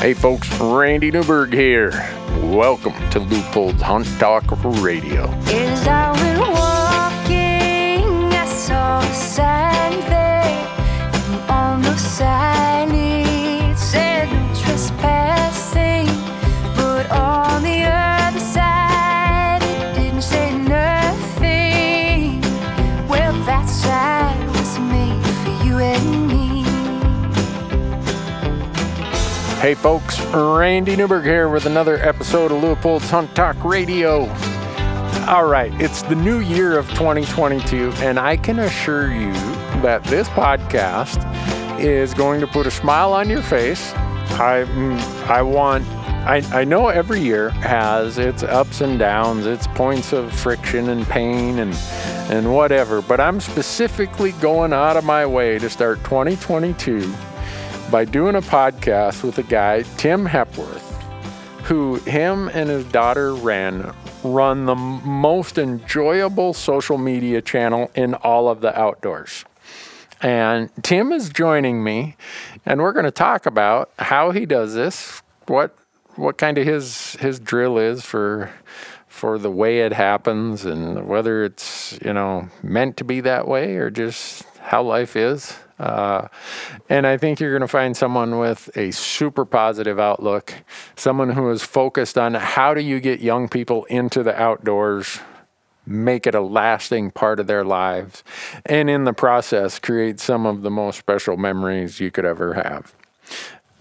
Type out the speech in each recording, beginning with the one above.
Hey folks, Randy Newberg here. Welcome to Leupold's Hunt Talk Radio. Hey folks, Randy Newberg here with another episode of Leupold's Hunt Talk Radio. All right, it's the new year of 2022, and I can assure you that this podcast is going to put a smile on your face. I, mm, I want, I, I know every year has its ups and downs, its points of friction and pain and, and whatever, but I'm specifically going out of my way to start 2022 by doing a podcast with a guy, Tim Hepworth, who him and his daughter Ren run the most enjoyable social media channel in all of the outdoors. And Tim is joining me, and we're going to talk about how he does this, what what kind of his his drill is for for the way it happens, and whether it's you know meant to be that way or just how life is. Uh, and I think you're going to find someone with a super positive outlook, someone who is focused on how do you get young people into the outdoors, make it a lasting part of their lives, and in the process, create some of the most special memories you could ever have.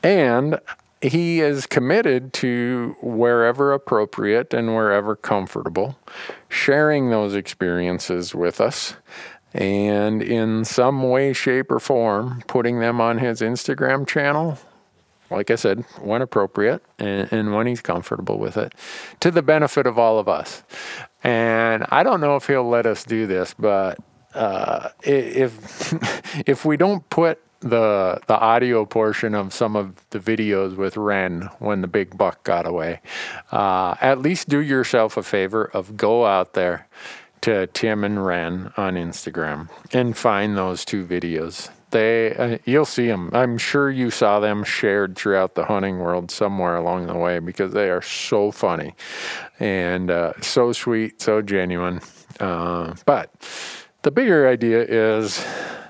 And he is committed to wherever appropriate and wherever comfortable, sharing those experiences with us and in some way, shape, or form, putting them on his Instagram channel. Like I said, when appropriate and, and when he's comfortable with it, to the benefit of all of us. And I don't know if he'll let us do this, but uh, if if we don't put the the audio portion of some of the videos with Ren when the big buck got away, uh, at least do yourself a favor of go out there to Tim and Ren on Instagram and find those two videos. They, uh, you'll see them. I'm sure you saw them shared throughout the hunting world somewhere along the way because they are so funny and uh, so sweet, so genuine. Uh, but the bigger idea is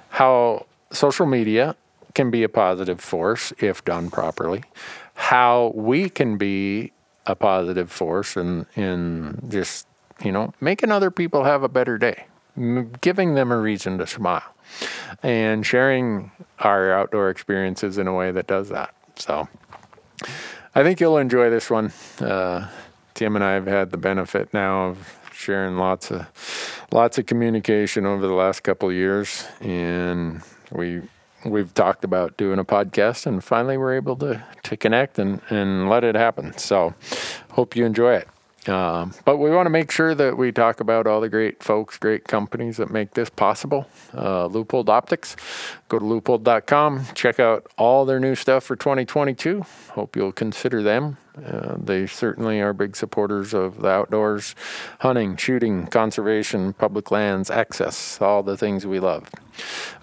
how social media can be a positive force if done properly, how we can be a positive force in, in just, you know, making other people have a better day, giving them a reason to smile, and sharing our outdoor experiences in a way that does that. So I think you'll enjoy this one. Uh, Tim and I have had the benefit now of sharing lots of lots of communication over the last couple of years, and we we've talked about doing a podcast, and finally we're able to to connect and and let it happen. So hope you enjoy it. Um, but we want to make sure that we talk about all the great folks, great companies that make this possible. Uh, Leupold Optics. Go to leupold.com, check out all their new stuff for 2022. Hope you'll consider them. Uh, they certainly are big supporters of the outdoors, hunting, shooting, conservation, public lands, access, all the things we love.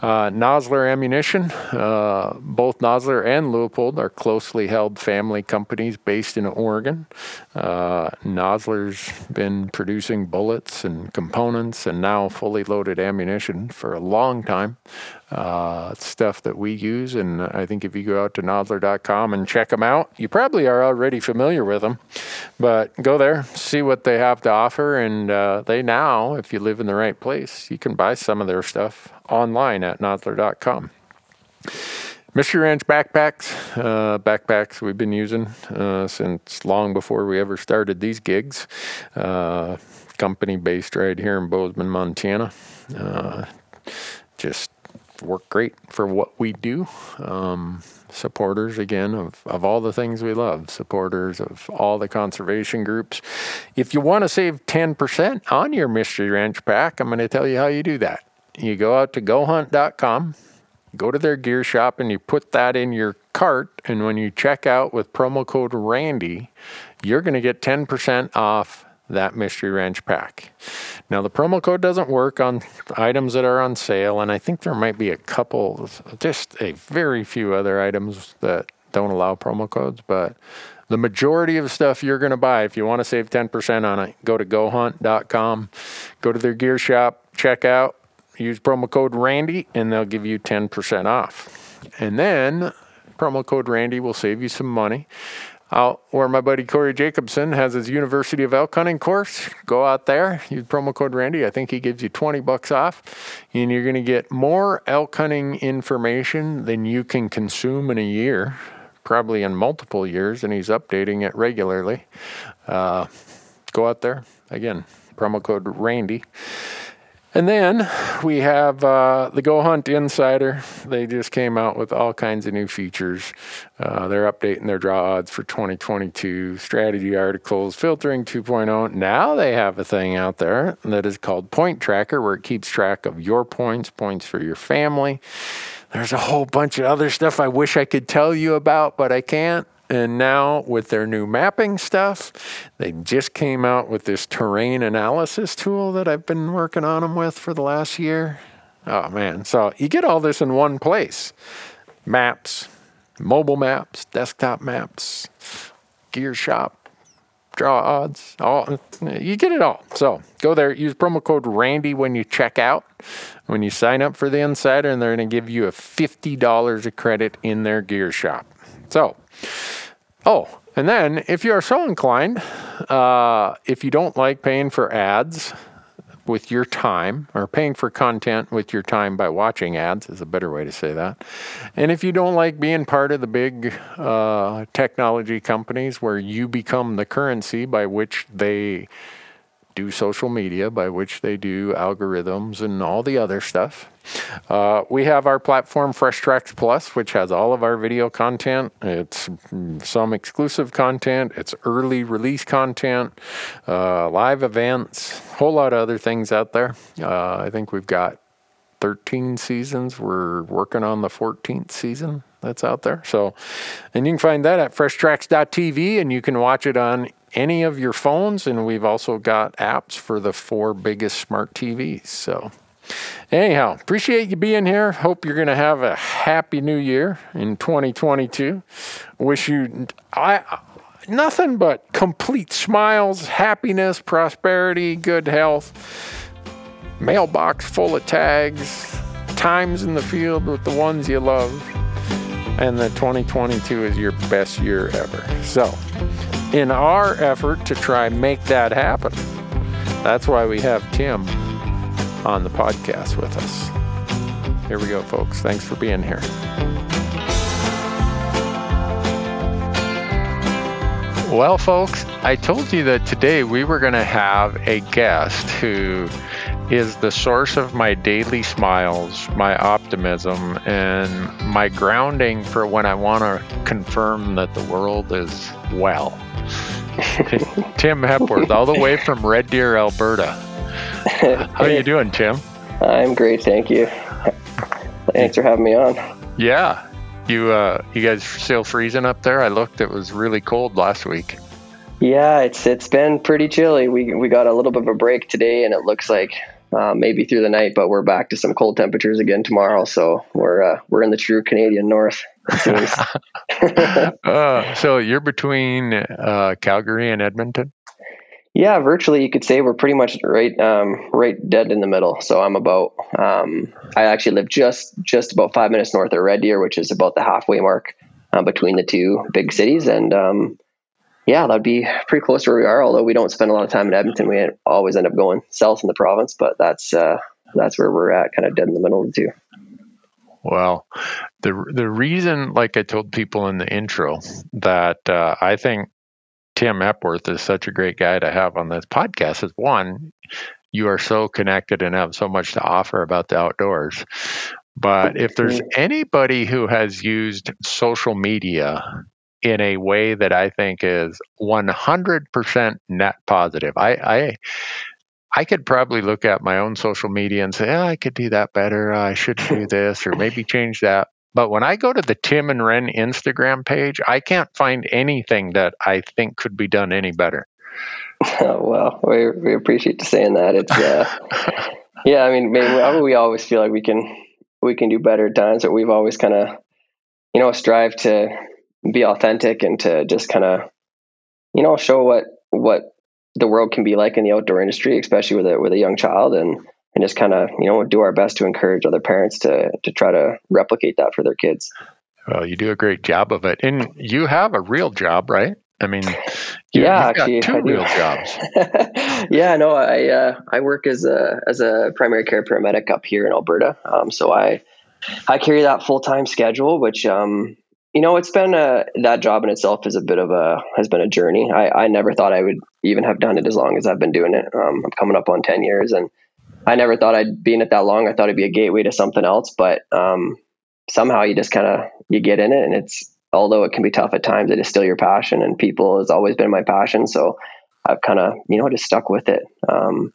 Uh, Nosler Ammunition, uh, both Nosler and Leupold are closely held family companies based in Oregon. Uh, Nosler's been producing bullets and components and now fully loaded ammunition for a long time. Uh, stuff that we use, and I think if you go out to Nosler.com and check them out, you probably are already familiar with them. But go there, see what they have to offer, and uh, they now, if you live in the right place, you can buy some of their stuff online at Nosler.com. Mystery Ranch backpacks, uh, backpacks we've been using uh, since long before we ever started these gigs. Uh, company based right here in Bozeman, Montana. Uh, just work great for what we do. Um, supporters again of, of all the things we love, supporters of all the conservation groups. If you want to save 10% on your Mystery Ranch pack, I'm going to tell you how you do that. You go out to gohunt.com, go to their gear shop, and you put that in your cart. And when you check out with promo code RANDY, you're going to get 10% off that Mystery Ranch pack. Now, the promo code doesn't work on items that are on sale, and I think there might be a couple, just a very few other items that don't allow promo codes, but the majority of stuff you're going to buy, if you want to save 10% on it, go to gohunt.com, go to their gear shop, check out, use promo code Randy, and they'll give you 10% off. And then promo code Randy will save you some money. Out where my buddy Corey Jacobsen has his University of Elk Hunting course, go out there, use promo code Randy. I think he gives you 20 bucks off, and you're going to get more elk hunting information than you can consume in a year probably in multiple years, and he's updating it regularly. Uh, go out there again, promo code Randy. And then we have uh, the Go Hunt Insider. They just came out with all kinds of new features. Uh, they're updating their draw odds for 2022, strategy articles, filtering 2.0. Now they have a thing out there that is called Point Tracker, where it keeps track of your points, points for your family. There's a whole bunch of other stuff I wish I could tell you about, but I can't. And now, with their new mapping stuff, they just came out with this terrain analysis tool that I've been working on them with for the last year. Oh, man. So you get all this in one place maps, mobile maps, desktop maps, gear shop, draw odds, all you get it all. So go there, use promo code Randy when you check out when you sign up for the Insider, and they're going to give you a $50 of credit in their gear shop. So, oh, and then if you are so inclined, uh, if you don't like paying for ads, with your time or paying for content with your time by watching ads is a better way to say that. And if you don't like being part of the big uh, technology companies where you become the currency by which they do social media, by which they do algorithms and all the other stuff. Uh, we have our platform Fresh Tracks Plus, which has all of our video content. It's some exclusive content, it's early release content, uh, live events, a whole lot of other things out there. Uh, I think we've got 13 seasons. We're working on the 14th season that's out there. So, and you can find that at freshtracks.tv and you can watch it on any of your phones. And we've also got apps for the four biggest smart TVs. So, anyhow, appreciate you being here. Hope you're going to have a happy new year in 2022. Wish you, I, nothing but complete smiles, happiness, prosperity, good health, mailbox full of tags, times in the field with the ones you love, and that 2022 is your best year ever. So, in our effort to try and make that happen. That's why we have Tim on the podcast with us. Here we go, folks. Thanks for being here. Well, folks, I told you that today we were going to have a guest who is the source of my daily smiles, my optimism, and my grounding for when I want to confirm that the world is well. Tim Hepworth, all the way from Red Deer, Alberta. How are you doing, Tim? I'm great, thank you. Thanks for having me on. Yeah, you uh, you guys still freezing up there? I looked; it was really cold last week. Yeah, it's it's been pretty chilly. We we got a little bit of a break today, and it looks like uh, maybe through the night, but we're back to some cold temperatures again tomorrow. So we're uh, we're in the true Canadian North. uh, so you're between uh, Calgary and Edmonton. Yeah, virtually, you could say we're pretty much right, um, right dead in the middle. So I'm about, um, I actually live just just about five minutes north of Red Deer, which is about the halfway mark uh, between the two big cities, and um, yeah, that'd be pretty close to where we are. Although we don't spend a lot of time in Edmonton, we always end up going south in the province, but that's uh, that's where we're at, kind of dead in the middle of the two. Well, the the reason, like I told people in the intro, that uh, I think Tim Hepworth is such a great guy to have on this podcast is one, you are so connected and have so much to offer about the outdoors. But if there's anybody who has used social media in a way that I think is 100% net positive, I, I I could probably look at my own social media and say, oh, I could do that better. I should do this or maybe change that. But when I go to the Tim and Ren Instagram page, I can't find anything that I think could be done any better. Oh, well, we, we appreciate you saying that. It's uh, yeah. I mean, maybe we always feel like we can we can do better at times, but we've always kind of you know strive to be authentic and to just kind of you know show what what the world can be like in the outdoor industry, especially with a with a young child, and and just kind of you know do our best to encourage other parents to to try to replicate that for their kids. Well, you do a great job of it, and you have a real job, right? I mean, you, yeah, actually, two real jobs. yeah, no, I uh, I work as a as a primary care paramedic up here in Alberta. Um, so I I carry that full time schedule, which um, you know, it's been a that job in itself is a bit of a has been a journey. I I never thought I would even have done it as long as I've been doing it. Um, I'm coming up on ten years, and I never thought I'd be in it that long. I thought it'd be a gateway to something else, but um, somehow you just kind of you get in it, and it's although it can be tough at times, it is still your passion, and people has always been my passion. So I've kind of you know just stuck with it. Um,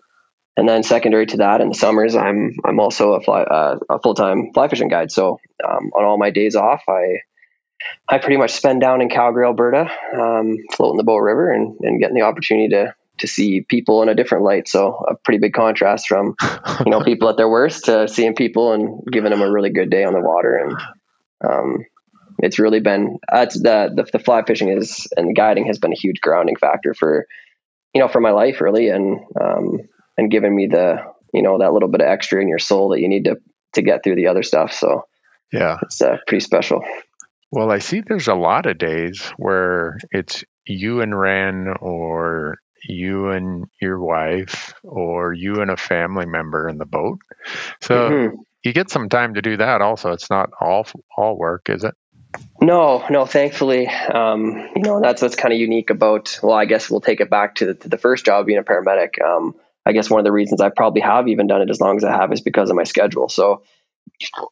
and then secondary to that, in the summers, I'm I'm also a fly uh, a full time fly fishing guide. So um, on all my days off, I I pretty much spend down in Calgary, Alberta, um, floating the Bow River and, and getting the opportunity to to see people in a different light. So a pretty big contrast from you know people at their worst to seeing people and giving them a really good day on the water. And um, it's really been that's the, the the fly fishing is and guiding has been a huge grounding factor for you know for my life really and um, and giving me the you know that little bit of extra in your soul that you need to to get through the other stuff. So yeah, it's uh, pretty special. Well, I see there's a lot of days where it's you and Ren or you and your wife or you and a family member in the boat. So mm-hmm. you get some time to do that also. It's not all all work, is it? No, no, thankfully, um, you know, that's what's kind of unique about, well, I guess we'll take it back to the, to the first job being a paramedic. Um, I guess one of the reasons I probably have even done it as long as I have is because of my schedule. So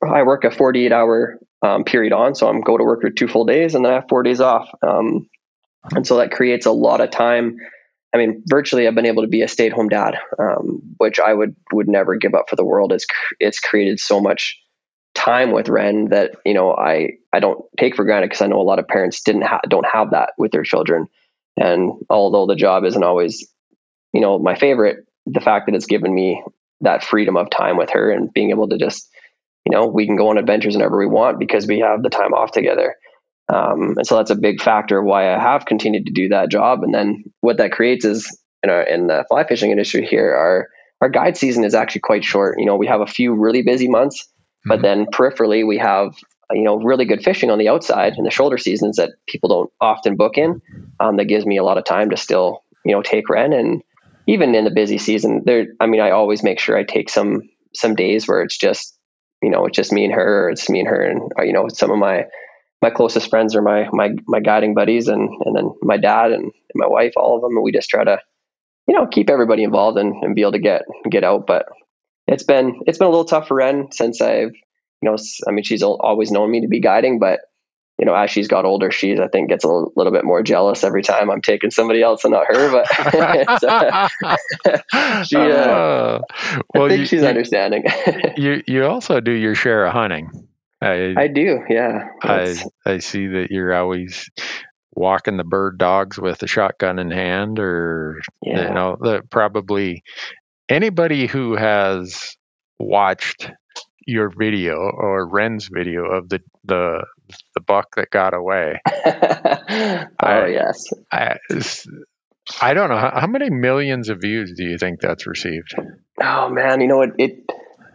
I work a 48 hour um, period on. So I'm go to work for two full days and then I have four days off. Um, and so that creates a lot of time. I mean, virtually, I've been able to be a stay-at-home dad, um, which I would would never give up for the world. It's it's created so much time with Ren that you know I I don't take for granted because I know a lot of parents didn't ha- don't have that with their children. And although the job isn't always, you know, my favorite, the fact that it's given me that freedom of time with her and being able to just you know, we can go on adventures whenever we want because we have the time off together. Um, and so that's a big factor of why I have continued to do that job. And then what that creates is in, our, in the fly fishing industry here, our our guide season is actually quite short. You know, we have a few really busy months, mm-hmm. but then peripherally we have you know really good fishing on the outside in the shoulder seasons that people don't often book in. Um, that gives me a lot of time to still you know take Ren and even in the busy season there. I mean, I always make sure I take some some days where it's just you know, it's just me and her, or it's me and her, and uh, you know, some of my my closest friends are my my my guiding buddies, and and then my dad and, my wife, all of them, and we just try to, you know, keep everybody involved and, and be able to get get out. But it's been it's been a little tough for Ren since I've, you know, I mean, she's always known me to be guiding, but you know, as she's got older, she's I think gets a little, little bit more jealous every time I'm taking somebody else and not her. But uh, she, uh, uh, well, I think you, she's you, understanding. you you also do your share of hunting. I, I do, yeah. I I see that you're always walking the bird dogs with a shotgun in hand, or yeah. you know, the, probably anybody who has watched your video or Ren's video of the the the buck that got away. oh I, yes. I, I don't know how, how, many millions of views do you think that's received? Oh man, you know it it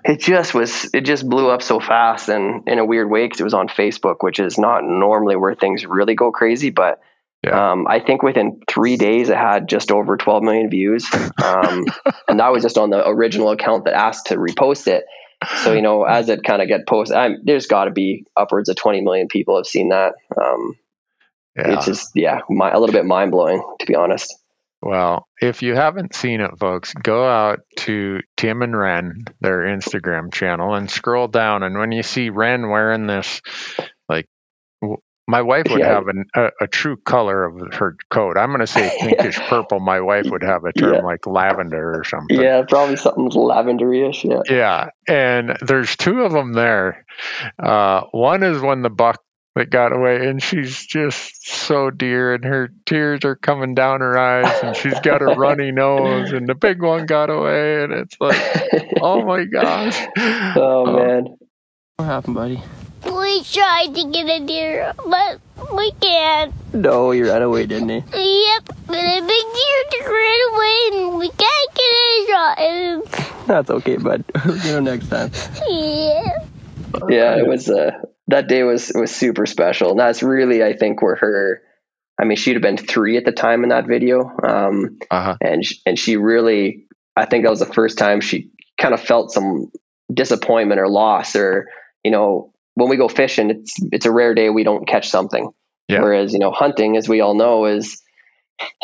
it just was it just blew up so fast and in a weird way because it was on Facebook, which is not normally where things really go crazy, but. Yeah. Um, I think within three days it had just over 12 million views. Um, and that was just on the original account that asked to repost it so you know as it kind of get posted I'm, there's got to be upwards of 20 million people have seen that um, yeah. it's just yeah my, a little bit mind-blowing to be honest well if you haven't seen it folks go out to tim and ren their instagram channel and scroll down and when you see ren wearing this like my wife would yeah. have an, a, a, true color of her coat. I'm going to say pinkish purple. My wife would have a term yeah. like lavender or something. Yeah, probably something lavenderish. Yeah. Yeah, and there's two of them there. Uh, one is when the buck that got away and she's just so dear and her tears are coming down her eyes and she's got a runny nose and the big one got away and it's like oh my gosh oh man What happened, buddy? We tried to get a deer, but we can't. No, he ran away, didn't he? Yep, but a big deer just ran away and we can't get a shot at him. That's okay, bud. We'll get him next time. Yeah. yeah it was uh that day was was super special. And that's really i think where her i mean she'd have been three at the time in that video. Um uh-huh. and sh- and she really i think that was the first time she kind of felt some disappointment or loss or you know when we go fishing it's it's a rare day we don't catch something. Yeah. whereas you know hunting as we all know is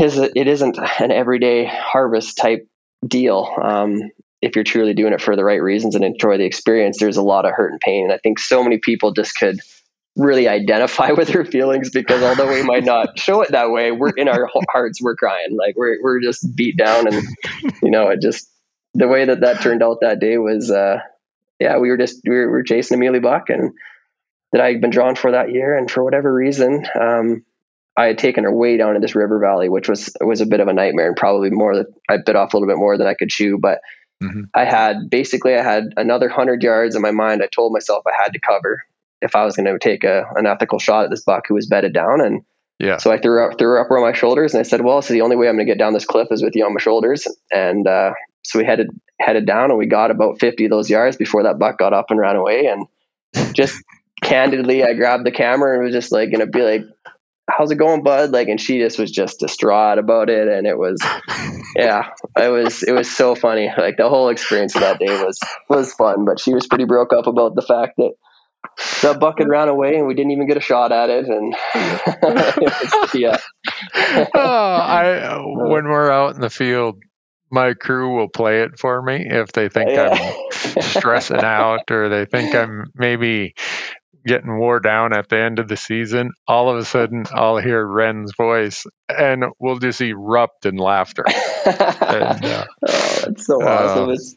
is it isn't an everyday harvest type deal. Um if you're truly doing it for the right reasons and enjoy the experience there's a lot of hurt and pain. And i think so many people just could really identify with her feelings because although we might not show it that way we're in our hearts we're crying. Like we're we're just beat down and you know it just the way that that turned out that day was uh yeah we were just we were, we were chasing a muley buck and that i'd been drawn for that year. And for whatever reason um I had taken her way down in this river valley, which was was a bit of a nightmare and probably more that I bit off a little bit more than I could chew. But Mhm. I had basically I had another hundred yards in my mind. I told myself I had to cover if I was going to take a an ethical shot at this buck who was bedded down. And yeah so I threw her, threw her up on my shoulders and I said, "Well, so the only way I'm going to get down this cliff is with you on my shoulders." And uh, so we headed headed down and we got about 50 of those yards before that buck got up and ran away. And just candidly, I grabbed the camera and was just like going to be like, "How's it going, bud?" Like, and she just was just distraught about it. And it was, yeah, it was it was so funny. Like the whole experience of that day was was fun. But she was pretty broke up about the fact that. That bucket ran away, and we didn't even get a shot at it. And it was- yeah, oh, I uh, when we're out in the field, my crew will play it for me if they think I'm stressing out or they think I'm maybe getting wore down at the end of the season. All of a sudden, I'll hear Ren's voice, and we'll just erupt in laughter. And, uh, oh, that's so uh, awesome. It's,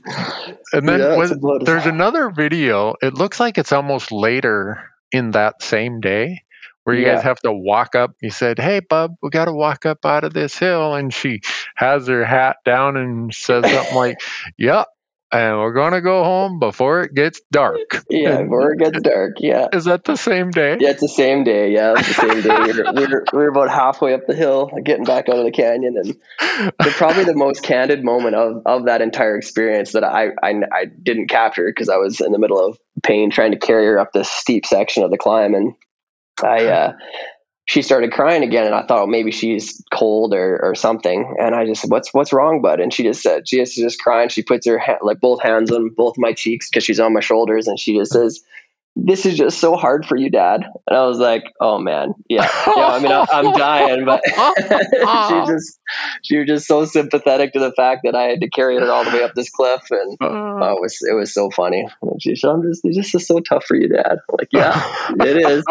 And then Yeah, was, it's a blood- there's another video. It looks like it's almost later in that same day where you Yeah. guys have to walk up. You said, "Hey, bub, we got to walk up out of this hill," and she has her hat down and says something like, "Yep." And we're gonna go home before it gets dark. yeah, before it gets dark. Yeah. is that the same day? Yeah, it's the same day. Yeah, it's the same day. we're, we, were, we were about halfway up the hill, getting back out of the canyon, and probably the most candid moment of, of that entire experience that I I, I didn't capture because I was in the middle of pain trying to carry her up this steep section of the climb, and I uh, she started crying again, and I thought maybe she's cold or, or something, and I just said, what's what's wrong, bud? And she just said she is just crying. She puts her like both hands on both my cheeks because she's on my shoulders, and she just says this is just so hard for you, Dad. And I was like, oh man, yeah. yeah I mean, I, I'm dying, but she just she was just so sympathetic to the fact that I had to carry her all the way up this cliff, and Uh, oh, it was it was so funny. And she said, "I'm just this is so tough for you, Dad." I'm like, yeah, it is.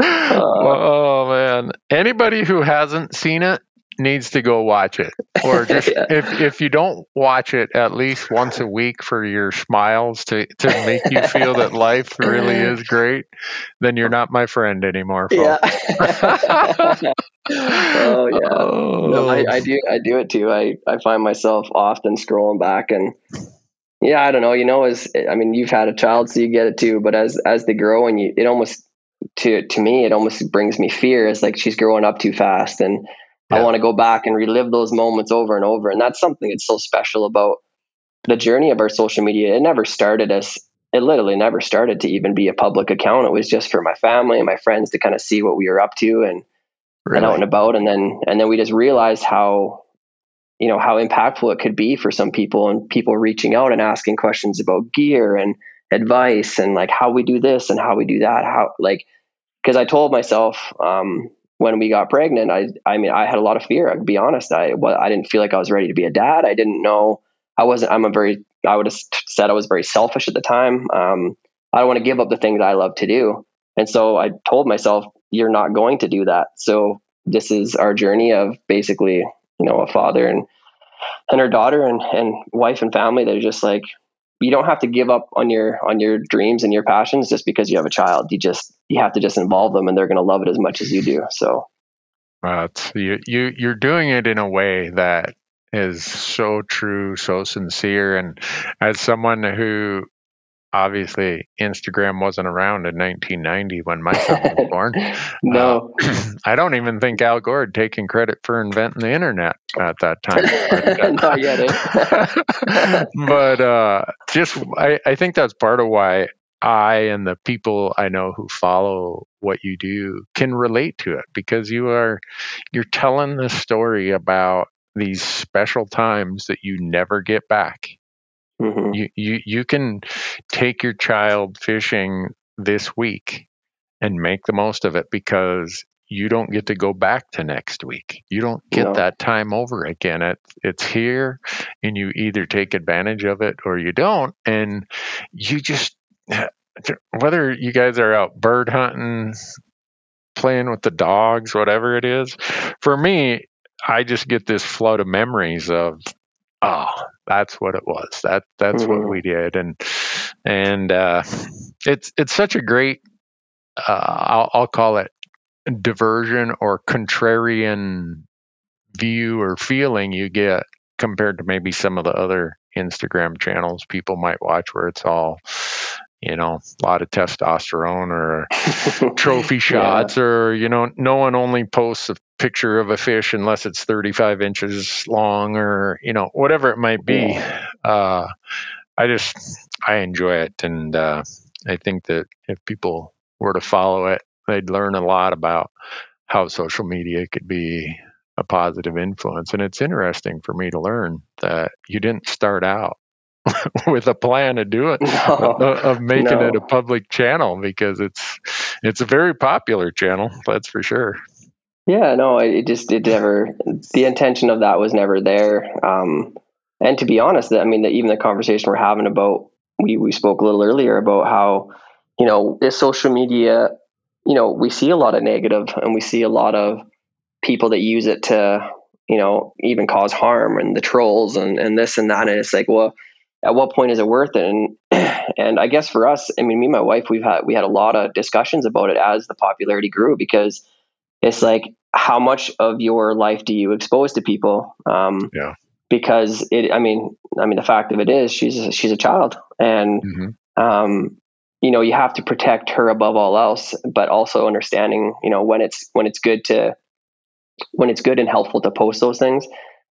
Well, oh man! Anybody who hasn't seen it needs to go watch it, or just Yeah. if if you don't watch it at least once a week for your smiles to to make you feel that life really is great, then you're not my friend anymore. Folks. yeah. oh yeah. Oh. No, I, oh. I do. I do it too. I, I find myself often scrolling back and yeah, I don't know. You know, as I mean, you've had a child, so you get it too. But as as they grow, and you, it almost to to me, it almost brings me fear. It's like she's growing up too fast, and I want to go back and relive those moments over and over. And that's something that's so special about the journey of our social media. It never started as it literally never started to even be a public account. It was just for my family and my friends to kind of see what we were up to and and out and about and then and then we just realized how you know how impactful it could be for some people and people reaching out and asking questions about gear and advice and like how we do this and how we do that how like because i told myself um when we got pregnant i i mean i had a lot of fear. I'll be honest i well, i didn't feel like i was ready to be a dad. I didn't know i wasn't i'm a very i would have said i was very selfish at the time. Um i don't want to give up the things i love to do. And so i told myself you're not going to do that. So this is our journey of basically, you know, a father and and her daughter and and wife and family They're just like you don't have to give up on your on your dreams and your passions just because you have a child. You just you have to just involve them, and they're going to love it as much as you do. So you, you, you're doing it in a way that is so true, so sincere. And as someone who obviously Instagram wasn't around in 1990 when my son was born, no, I don't even think Al Gore had taken credit for inventing the internet at that time. But, uh, not yet. But uh, just I, I think that's part of why I and the people I know who follow what you do can relate to it because you are you're telling the story about these special times that you never get back. Mhm. You you you can take your child fishing this week and make the most of it because you don't get to go back to next week. You don't get No. that time over again. It, it's here and you either take advantage of it or you don't. And you just, whether you guys are out bird hunting, playing with the dogs, whatever it is, for me, I just get this flood of memories of, oh, that's what it was. That that's what Mhm. we did, and and uh, it's it's such a great, uh, I'll, I'll call it diversion or contrarian view or feeling you get compared to maybe some of the other Instagram channels people might watch where it's all, you know, a lot of testosterone or trophy shots or you know no one only posts a picture of a fish unless it's 35 inches long or you know whatever it might be. Uh i just i enjoy it. And uh i think that if people were to follow it they'd learn a lot about how social media could be a positive influence. And it's interesting for me to learn that you didn't start out with a plan to do it No. of, of making no. it a public channel because it's it's a very popular channel that's for sure Yeah, no, it just it never the intention of that was never there. Um, and to be honest, I mean, the, even the conversation we're having about we we spoke a little earlier about how you know this social media, you know, we see a lot of negative and we see a lot of people that use it to you know even cause harm and the trolls and and this and that and it's like well at what point is it worth it and and i guess for us i mean me and my wife we've had we had a lot of discussions about it as the popularity grew because it's like how much of your life do you expose to people um Yeah. because it i mean i mean the fact of it is she's a, she's a child and Mhm. um you know you have to protect her above all else but also understanding you know when it's when it's good to when it's good and helpful to post those things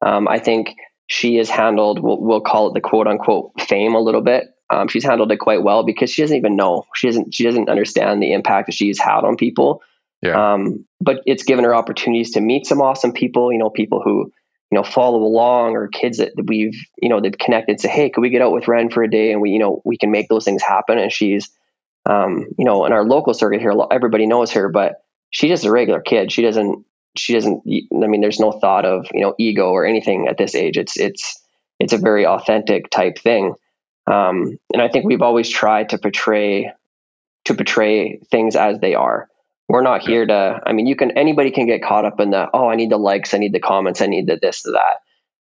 um, i think she has handled we'll, we'll call it the quote unquote fame a little bit. Um, she's handled it quite well because she doesn't even know. She doesn't she doesn't understand the impact that she's had on people. Yeah. um, but it's given her opportunities to meet some awesome people you know people who you know follow along or kids that we've you know that connected say hey could we get out with ren for a day and we you know we can make those things happen? And she's um, you know in our local circuit here everybody knows her but she's just a regular kid. She doesn't she doesn't i mean there's no thought of you know ego or anything at this age. It's it's it's a very authentic type thing. Um, and i think we've always tried to portray to portray things as they are. We're not here to i mean you can anybody can get caught up in the oh i need the likes i need the comments i need the this the that.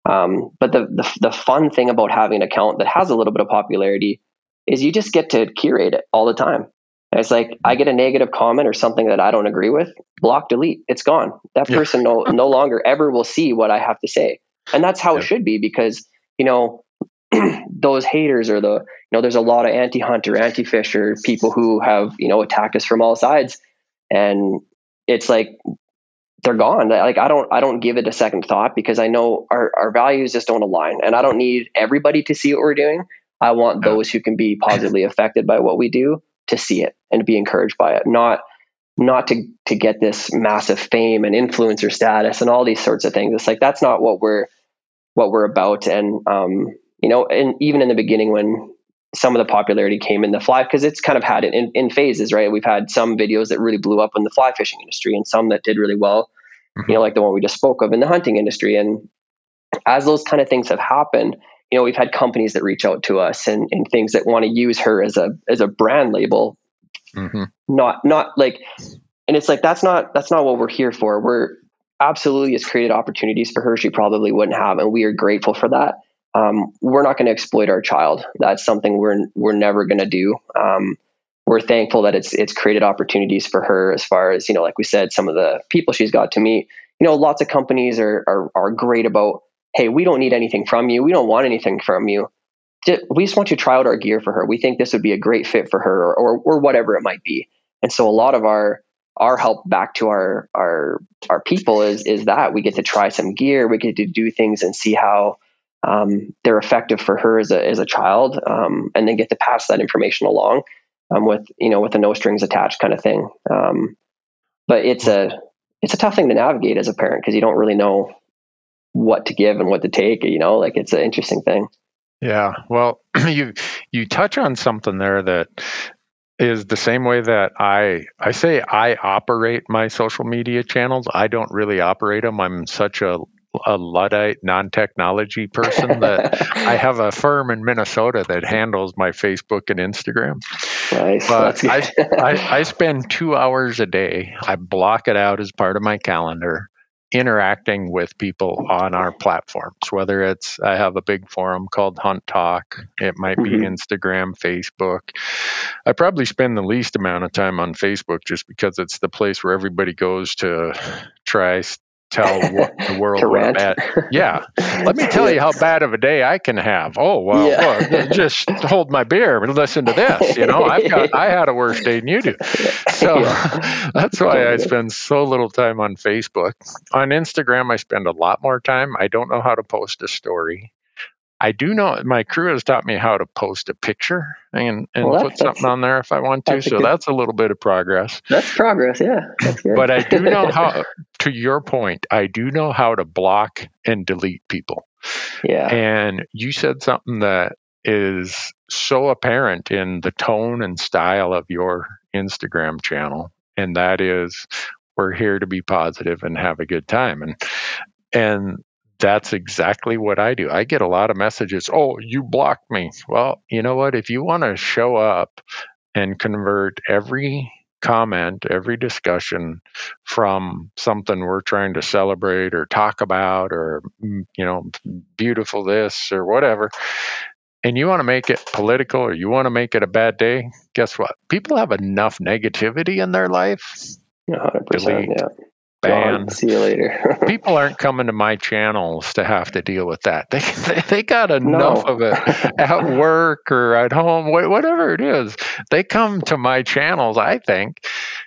Um, but the, the the fun thing about having an account that has a little bit of popularity is you just get to curate it all the time and it's like i mm. get a negative comment or something that i don't agree with block delete it's gone. That Yeah. person no, no longer ever will see what i have to say. And that's how Yeah. it should be because you know those haters or the you know there's a lot of anti-hunter anti-fisher people who have you know attacked us from all sides. And it's like they're gone. Like i don't i don't give it a second thought because i know our, our values just don't align. And i don't need everybody to see what we're doing. I want those who can be positively affected by what we do to see it and be encouraged by it. Not not to to get this massive fame and influencer status and all these sorts of things. It's like that's not what we're what we're about. And um you know and even in the beginning when some of the popularity came in the fly because it's kind of had it in, in phases right? We've had some videos that really blew up in the fly fishing industry and some that did really well Mhm. you know like the one we just spoke of in the hunting industry. And as those kind of things have happened you know we've had companies that reach out to us and, and things that want to use her as a as a brand label hmm not not like and it's like that's not that's not what we're here for we're absolutely has created opportunities for her she probably wouldn't have and we are grateful for that um, we're not going to exploit our child. That's something we're we're never going to do. Um, we're thankful that it's it's created opportunities for her as far as you know, like we said, some of the people she's got to meet. You know, lots of companies are are, are great about, hey, we don't need anything from you. We don't want anything from you. We just want you to try out our gear for her. We think this would be a great fit for her, or, or, or whatever it might be. And so, a lot of our our help back to our our our people is is that we get to try some gear, we get to do things and see how um, they're effective for her as a as a child, um, and then get to pass that information along um, with you know with a no strings attached kind of thing. Um, but it's a it's a tough thing to navigate as a parent because you don't really know what to give and what to take. You know, like it's an interesting thing. Yeah, well, you you touch on something there that is the same way that I I say I operate my social media channels. I don't really operate them. I'm such a a luddite non-technology person that I have a firm in Minnesota that handles my Facebook and Instagram. Nice. But I, I, I spend two hours a day. I block it out as part of my calendar interacting with people on our platforms whether it's i have a big forum called hunt talk it might be mm-hmm. instagram facebook i probably spend the least amount of time on facebook just because it's the place where everybody goes to try tell what the world what bad. Yeah, let me tell you how bad of a day I can have. Oh well, yeah. well, uh, just hold my beer and listen to this. You know, I've got I had a worse day than you do. So yeah. that's why I spend so little time on Facebook. On Instagram, I spend a lot more time. I don't know how to post a story. I do know my crew has taught me how to post a picture and, and well, put something on there if I want to. So good, that's a little bit of progress. That's progress, yeah. That's but I do know how, to your point, I do know how to block and delete people. Yeah. And you said something that is so apparent in the tone and style of your Instagram channel, and that is we're here to be positive and have a good time. And and that's exactly what I do. I get a lot of messages, oh, you blocked me. Well, you know what? If you want to show up and convert every comment, every discussion from something we're trying to celebrate or talk about or, mm, you know, beautiful this or whatever, and you want to make it political or you want to make it a bad day, guess what? People have enough negativity in their life. 100%. Delete, yeah ban. See you later. People aren't coming to my channels to have to deal with that. They they, they got enough no. of it at work or at home, whatever it is. They come to my channels, I think,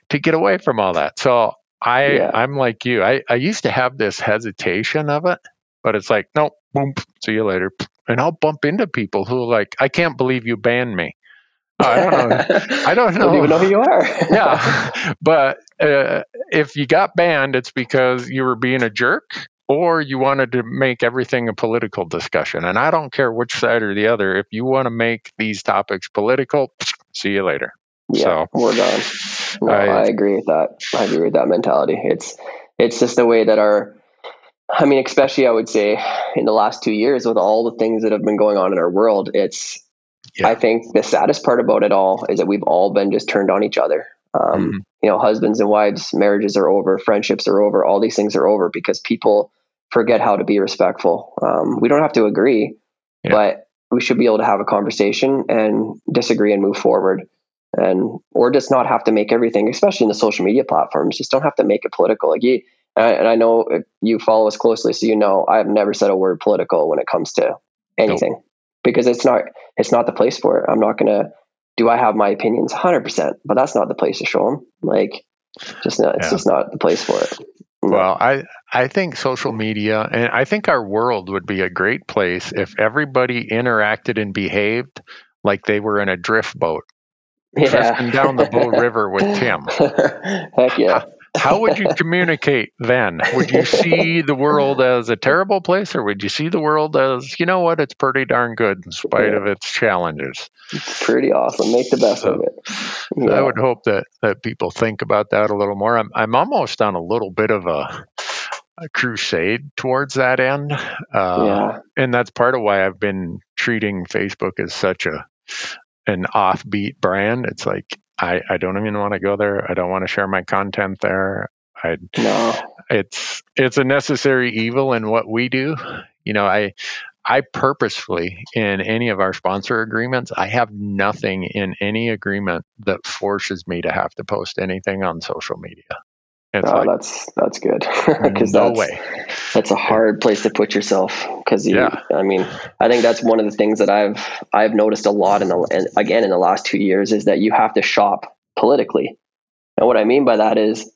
to get away from all that. So I yeah. I'm like you. I I used to have this hesitation of it, but it's like nope, boom, see you later. And I'll bump into people who are like, I can't believe you banned me. Oh, I don't know. I don't know. don't even know who you are. yeah, but uh, if you got banned, it's because you were being a jerk or you wanted to make everything a political discussion. And I don't care which side or the other. If you want to make these topics political, see you later. Yeah, so, we're done. No, I, I agree with that. I agree with that mentality. It's it's just the way that our I mean, especially I would say in the last two years with all the things that have been going on in our world, it's yeah. I think the saddest part about it all is that we've all been just turned on each other. Um, mm-hmm. You know, husbands and wives, marriages are over, friendships are over, all these things are over because people forget how to be respectful. Um, we don't have to agree, yeah. but we should be able to have a conversation and disagree and move forward. And or just not have to make everything, especially in the social media platforms, just don't have to make it political. Like you, and I know you follow us closely, so you know I have never said a word political when it comes to anything. Nope because it's not it's not the place for it. I'm not gonna do I have my opinions 100, percent but that's not the place to show them. Like, just not, it's yeah. just not the place for it. Well, I I think social media and I think our world would be a great place if everybody interacted and behaved like they were in a drift boat, yeah. drifting down the Bow River with Tim. Heck yeah! How would you communicate then? Would you see the world as a terrible place, or would you see the world as, you know what, it's pretty darn good in spite yeah. of its challenges? It's pretty awesome. Make the best so, of it. Yeah. I would hope that that people think about that a little more. I'm I'm almost on a little bit of a a crusade towards that end. Uh, yeah. And that's part of why I've been treating Facebook as such a an offbeat brand. It's like I, I don't even want to go there. I don't want to share my content there. I no. it's it's a necessary evil in what we do. You know, I I purposefully, in any of our sponsor agreements, I have nothing in any agreement that forces me to have to post anything on social media. It's oh, like, that's that's good because no that's way. that's a hard place to put yourself because Yeah. I mean I think that's one of the things that I've I've noticed a lot in the and again in the last two years is that you have to shop politically and what I mean by that is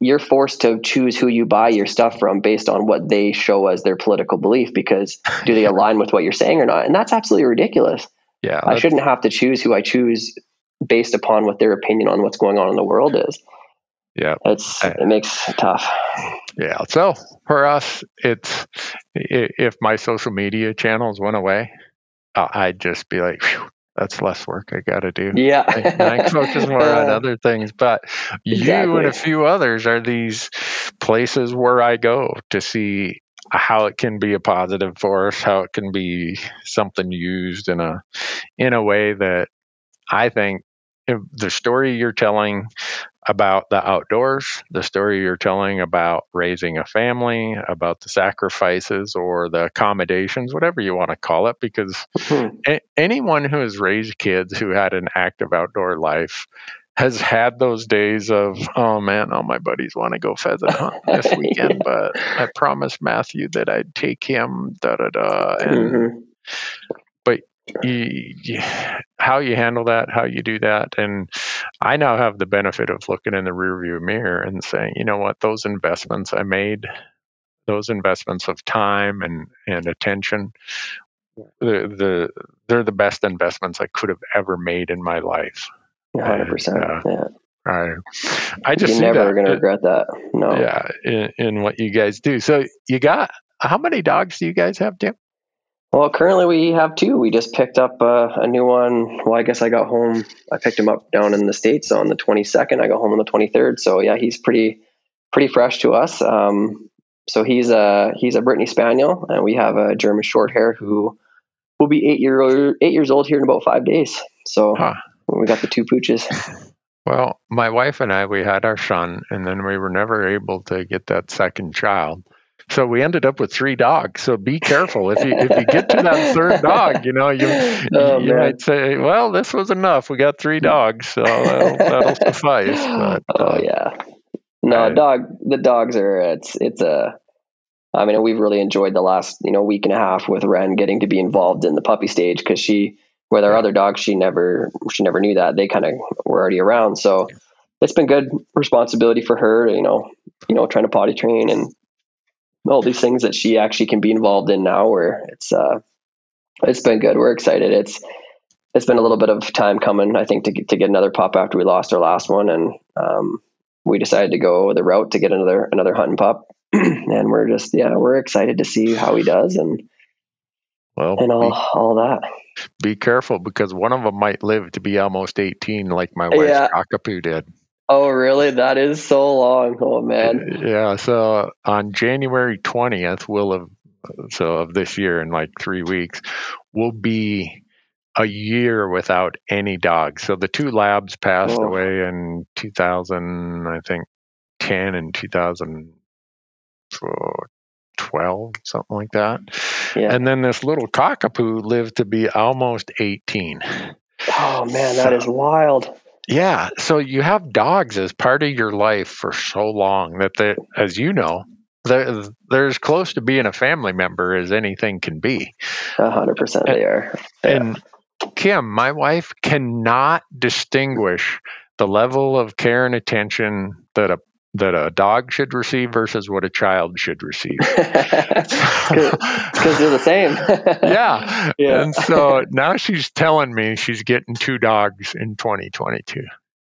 you're forced to choose who you buy your stuff from based on what they show as their political belief because do they align with what you're saying or not and that's absolutely ridiculous Yeah. I shouldn't have to choose who I choose based upon what their opinion on what's going on in the world is Yeah. it's it makes it tough Yeah. So for us, it's if my social media channels went away, I'd just be like, "Phew, that's less work I got to do. yeah I, I focus more on other things. But you and a few others are these places where I go to see how it can be a positive force, how it can be something used in a in a way that I think if the story you're telling about the outdoors, the story you're telling about raising a family, about the sacrifices or the accommodations, whatever you want to call it, because Hmm. a- anyone who has raised kids who had an active outdoor life has had those days of, oh man, all my buddies want to go pheasant hunt this weekend, but I promised Matthew that I'd take him, da da da. And Mhm. You, you, how you handle that, how you do that. And I now have the benefit of looking in the rearview mirror and saying, you know what, those investments I made, those investments of time and, and attention, the, the they're the best investments I could have ever made in my life. hundred percent. Yeah. Yeah, I, I just you're never going to uh, regret that. No. yeah, in, in what you guys do. So you got how many dogs do you guys have, Tim? Well, currently we have two. We just picked up uh, a new one. Well, I guess I got home. I picked him up down in the states on the 22nd. I got home on the 23rd. So yeah, he's pretty pretty fresh to us. Um, so he's a he's a Brittany Spaniel, and we have a German Shorthair who will be eight year eight years old here in about five days. So Huh. we got the two pooches. Well, my wife and I, we had our son, and then we were never able to get that second child. So we ended up with three dogs. So be careful if you if you get to that third dog, you know you Oh, you might say, well, this was enough. We got three dogs, so that'll, that'll suffice. But oh uh, yeah, no I- dog. The dogs are it's it's a. I mean, we've really enjoyed the last you know week and a half with Ren getting to be involved in the puppy stage because she, with our other dogs, she never she never knew that they kind of were already around. So it's been good responsibility for her. You know, you know, trying to potty train and all these things that she actually can be involved in now. Where it's uh, it's been good. We're excited. It's it's been a little bit of time coming, I think, to get, to get another pup after we lost our last one, and um, we decided to go the route to get another another hunting pup. and we're just yeah, we're excited to see how he does and well, and all be, all that. be careful because one of them might live to be almost eighteen, like my wife Yeah. cockapoo did. Oh, really? That is so long. Oh man. Yeah. So on January twentieth, we'll have so of this year in like three weeks, we'll be a year without any dogs. So the two labs passed away in 2000, I think, 10 and 2012, something like that. Yeah. And then this little cockapoo lived to be almost 18. Oh man, that is wild. Yeah, so you have dogs as part of your life for so long that they, as you know, they're, they're as close to being a family member as anything can be. A hundred percent they are. Yeah. And Kim, my wife, cannot distinguish the level of care and attention that a that a dog should receive versus what a child should receive. Because they're the same. yeah. Yeah. And so now she's telling me she's getting two dogs in 2022.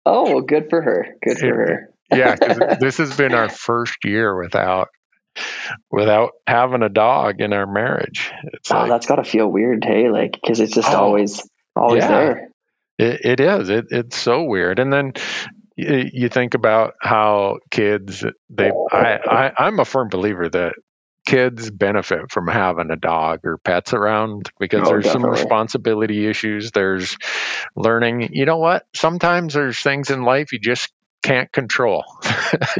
Oh, well, good for her. Good for her. Yeah, this has been our first year without without having a dog in our marriage. It's Oh, like, that's got to feel weird, hey? Like, because it's just Oh, always, always yeah. there. It, it is. It, it's so weird. And then you, uh, you think about how kids they. I, I I'm a firm believer that kids benefit from having a dog or pets around because Oh, there's some responsibility issues. There's learning. You know what? Sometimes there's things in life you just can't control.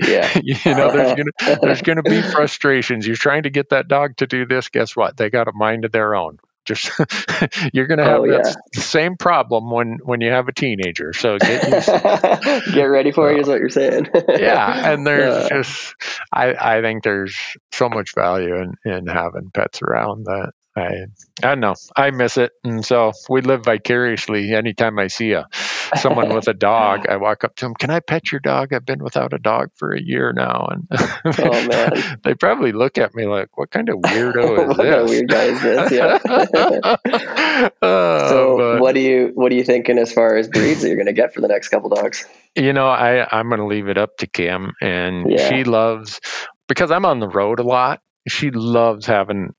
Yeah. you know, there's gonna there's gonna be frustrations. You're trying to get that dog to do this. Guess what? They got a mind of their own. Just you're gonna have Oh, that s- same problem when when you have a teenager. So get used Get ready for it is what you're saying. yeah and there's Uh, just i i think there's so much value in in having pets around that i i don't know i miss it and so we live vicariously anytime i see a someone with a dog i walk up to them can i pet your dog i've been without a dog for a year now and Oh, man. they probably look at me like what kind of weirdo is what this weird guy is this? Yeah. Uh, so but- what do you what are you thinking as far as breeds that you're going to get for the next couple dogs? You know, I I'm going to leave it up to Kim, and Yeah. she loves because I'm on the road a lot. She loves having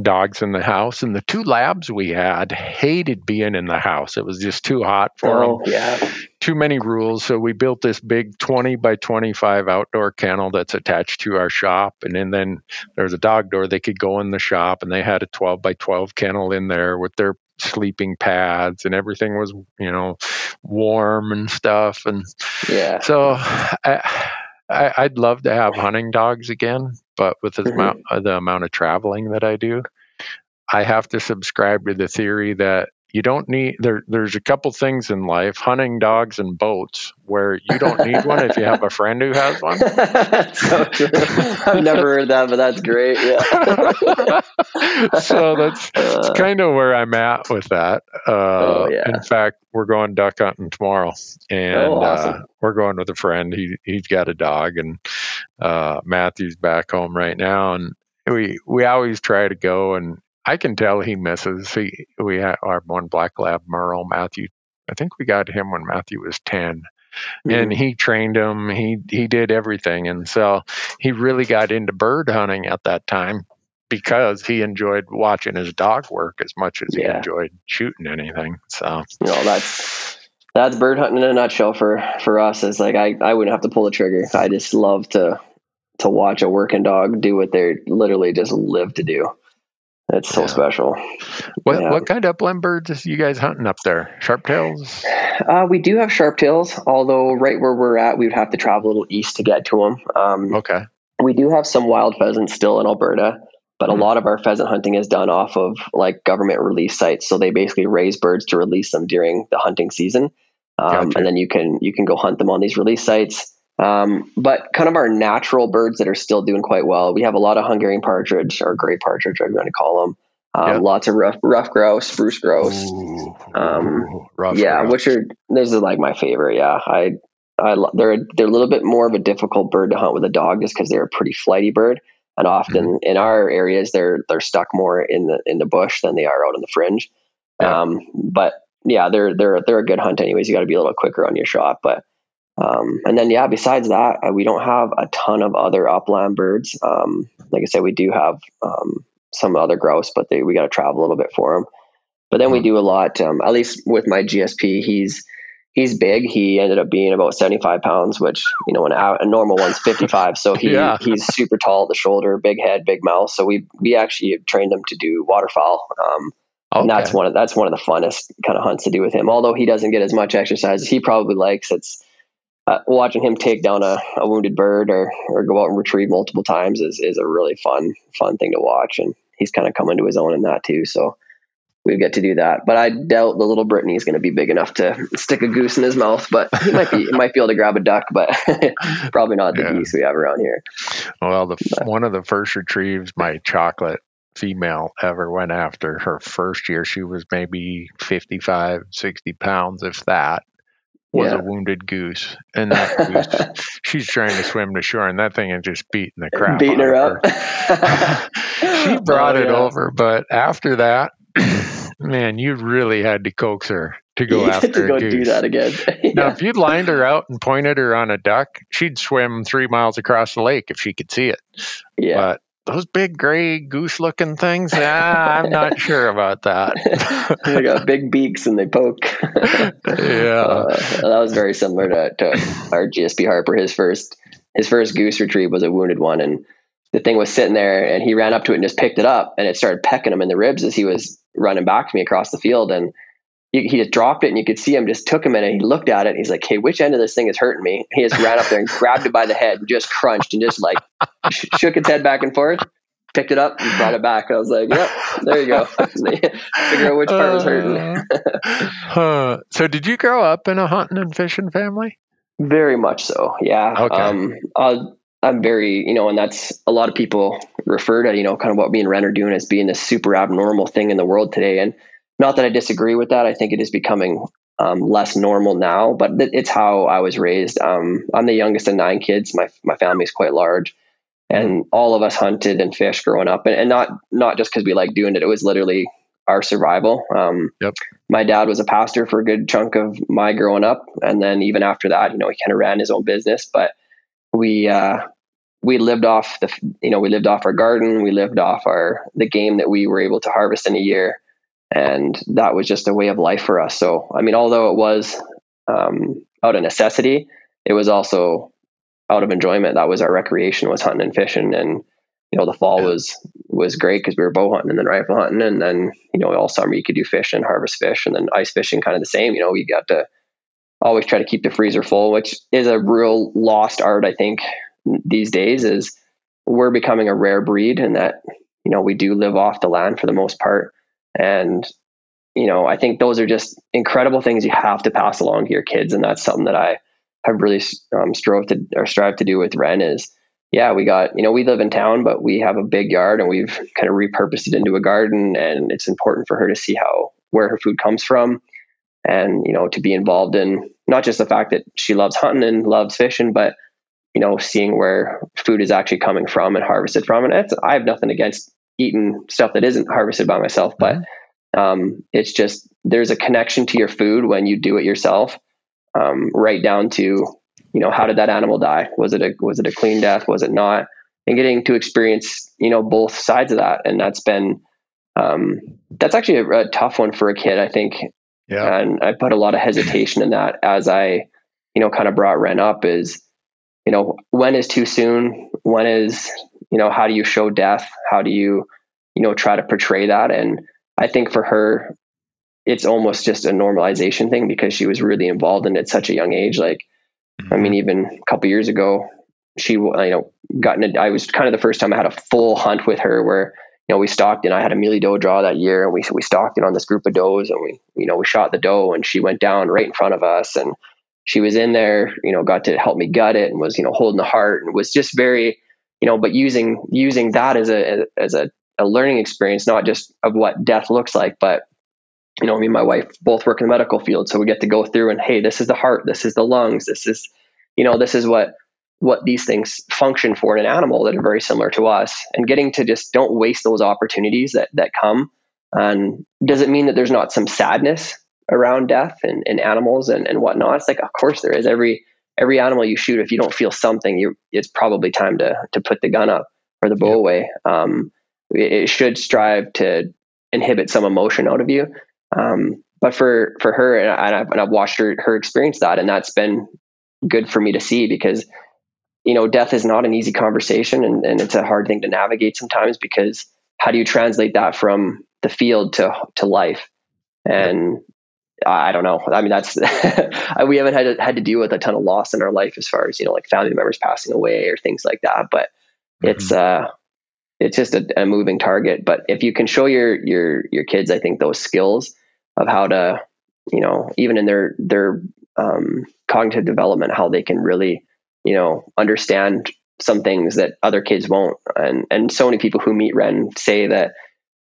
dogs in the house, and the two labs we had hated being in the house. It was just too hot for them. Oh yeah, Too many rules, so we built this big 20 by 25 outdoor kennel that's attached to our shop, and then then there's a dog door. They could go in the shop, and they had a 12 by 12 kennel in there with their sleeping pads, and everything was you know warm and stuff, and yeah. so I, I, I'd love to have hunting dogs again, but with the, Mhm. amount, uh, the amount of traveling that I do, I have to subscribe to the theory that you don't need there. There's a couple things in life, hunting dogs and boats, where you don't need one if you have a friend who has one. so true. I've never heard that, but that's great. Yeah. so that's that's Uh, kind of where I'm at with that. Uh, Oh, yeah. In fact, we're going duck hunting tomorrow, and Oh, uh, we're going with a friend. He he's got a dog, and uh, Matthew's back home right now, and we we always try to go, and I can tell he misses. He we had our one black lab Merle Matthew. I think we got him when Matthew was ten, and mm-hmm. he trained him. He he did everything, and so he really got into bird hunting at that time because he enjoyed watching his dog work as much as he enjoyed shooting anything. So you know that's that's bird hunting in a nutshell for for us it's like i i wouldn't have to pull the trigger i just love to to watch a working dog do what they literally just live to do it's so Yeah. special what Yeah. what kind of upland birds is you guys hunting up there? Sharptails? uh, we do have sharp tails although right where we're at we would have to travel a little east to get to them um, Okay. we do have some wild pheasants still in alberta but a Mhm. lot of our pheasant hunting is done off of like government release sites so they basically raise birds to release them during the hunting season um, Gotcha. and then you can you can go hunt them on these release sites um, but kind of our natural birds that are still doing quite well we have a lot of hungarian partridge or gray partridge whatever you want to call them um, Yeah. lots of rough rough grouse spruce grouse Ooh, Um, rough yeah, grouse. which are those are like my favorite. Yeah, I, I they're they're a little bit more of a difficult bird to hunt with a dog just because they're a pretty flighty bird, and often Mm-hmm. in our areas they're they're stuck more in the in the bush than they are out on the fringe. Yeah. Um, but yeah, they're they're they're a good hunt anyways. You got to be a little quicker on your shot, but. Um, and then yeah, besides that, uh, we don't have a ton of other upland birds. Um, like I said, we do have um, some other grouse, but they we got to travel a little bit for them. But then we Hmm. do a lot. Um, at least with my GSP, he's he's big. He ended up being about seventy five pounds, which you know an, a a normal one's fifty five. So he Yeah. he's super tall at the shoulder, big head, big mouth. So we we actually trained him to do waterfowl. Um, and that's one of that's one of the funnest kind of hunts to do with him. Although he doesn't get as much exercise as he probably likes. It's uh, watching him take down a, a wounded bird or or go out and retrieve multiple times is is a really fun fun thing to watch. And he's kind of coming to his own in that too. So we get to do that. But I doubt the little Brittany is going to be big enough to stick a goose in his mouth. But he might be might be able to grab a duck, but probably not the Yeah. geese we have around here. Well, the f- one of the first retrieves my chocolate female ever went after her first year. She was maybe 55, 60 pounds, if that. Was Yeah. a wounded goose, and that goose, she's trying to swim to shore, and that thing is just beating the crap. Beating out her up. she oh, brought Oh, it yeah. over, but after that, man, you really had to coax her to go You after to go do that again. Now, if you'd lined her out and pointed her on a duck, she'd swim three miles across the lake if she could see it. yeah. But those big gray goose looking things, yeah I'm not sure about that. they got big beaks and they poke. yeah. Uh, that was very similar to, to our GSP Harper. His first his first goose retrieve was a wounded one, and the thing was sitting there, and he ran up to it and just picked it up, and it started pecking him in the ribs as he was running back to me across the field, and he, he had dropped it and you could see him just took him in and he looked at it and he's like, Hey, which end of this thing is hurting me? He just ran up there and grabbed it by the head and just crunched and just like sh- shook its head back and forth, picked it up and brought it back. I was like, Yep, there you go. Figure out which part was hurting. Uh, huh. So, did you grow up in a hunting and fishing family? Very much so. Yeah. Okay. Um, I'll, I'm very, you know, and that's a lot of people refer to, you know, kind of what me and Ren are doing as being this super abnormal thing in the world today. And not that I disagree with that. I think it is becoming um, less normal now, but th- it's how I was raised. Um, I'm the youngest of nine kids. My my family is quite large, and all of us hunted and fished growing up, and, and not not just because we like doing it. It was literally our survival. Um, Yep. My dad was a pastor for a good chunk of my growing up, and then even after that, you know, he kind of ran his own business. But we uh, we lived off the you know we lived off our garden. We lived off our the game that we were able to harvest in a year and that was just a way of life for us. So, I mean, although it was um, out of necessity, it was also out of enjoyment. That was our recreation was hunting and fishing, and you know, the fall Yeah. was was great because we were bow hunting and then rifle hunting, and then you know, all summer you could do fish and harvest fish, and then ice fishing, kind of the same. You know, we got to always try to keep the freezer full, which is a real lost art, I think, these days. Is we're becoming a rare breed, and that you know we do live off the land for the most part and, you know, I think those are just incredible things you have to pass along to your kids. And that's something that I have really um, strove to or strive to do with Ren is, yeah, we got, you know, we live in town, but we have a big yard and we've kind of repurposed it into a garden. And it's important for her to see how, where her food comes from and, you know, to be involved in not just the fact that she loves hunting and loves fishing, but, you know, seeing where food is actually coming from and harvested from. And I have nothing against eating stuff that isn't harvested by myself, but um, it's just there's a connection to your food when you do it yourself, um, right down to you know how did that animal die? Was it a was it a clean death? Was it not? And getting to experience you know both sides of that, and that's been um, that's actually a, a tough one for a kid, I think. Yeah. And I put a lot of hesitation in that as I you know kind of brought Ren up is you know when is too soon? When is you know how do you show death? How do you you know try to portray that? And I think for her, it's almost just a normalization thing because she was really involved in it at such a young age. Like, I mm-hmm. mean, even a couple years ago, she, you know, gotten, a, I was kind of the first time I had a full hunt with her where, you know, we stalked and I had a mulie doe draw that year and we, we stalked it on this group of does and we, you know, we shot the doe and she went down right in front of us and she was in there, you know, got to help me gut it and was, you know, holding the heart and was just very, you know, but using, using that as a, as a, a learning experience, not just of what death looks like, but you know, me and my wife both work in the medical field, so we get to go through and hey, this is the heart, this is the lungs, this is, you know, this is what what these things function for in an animal that are very similar to us, and getting to just don't waste those opportunities that that come. And does it mean that there's not some sadness around death and, and animals and, and whatnot? It's like, of course there is. Every every animal you shoot, if you don't feel something, you it's probably time to to put the gun up or the bow Yep. away. Um, it, it should strive to inhibit some emotion out of you. Um, but for for her, and, I, I've, and I've watched her her experience that, and that's been good for me to see because you know death is not an easy conversation, and, and it's a hard thing to navigate sometimes because how do you translate that from the field to to life? And I don't know. I mean, that's we haven't had to, had to deal with a ton of loss in our life as far as you know, like family members passing away or things like that. But it's uh, it's just a, a moving target. But if you can show your your your kids, I think those skills of how to, you know, even in their their um, cognitive development, how they can really, you know, understand some things that other kids won't. And and so many people who meet Ren say that,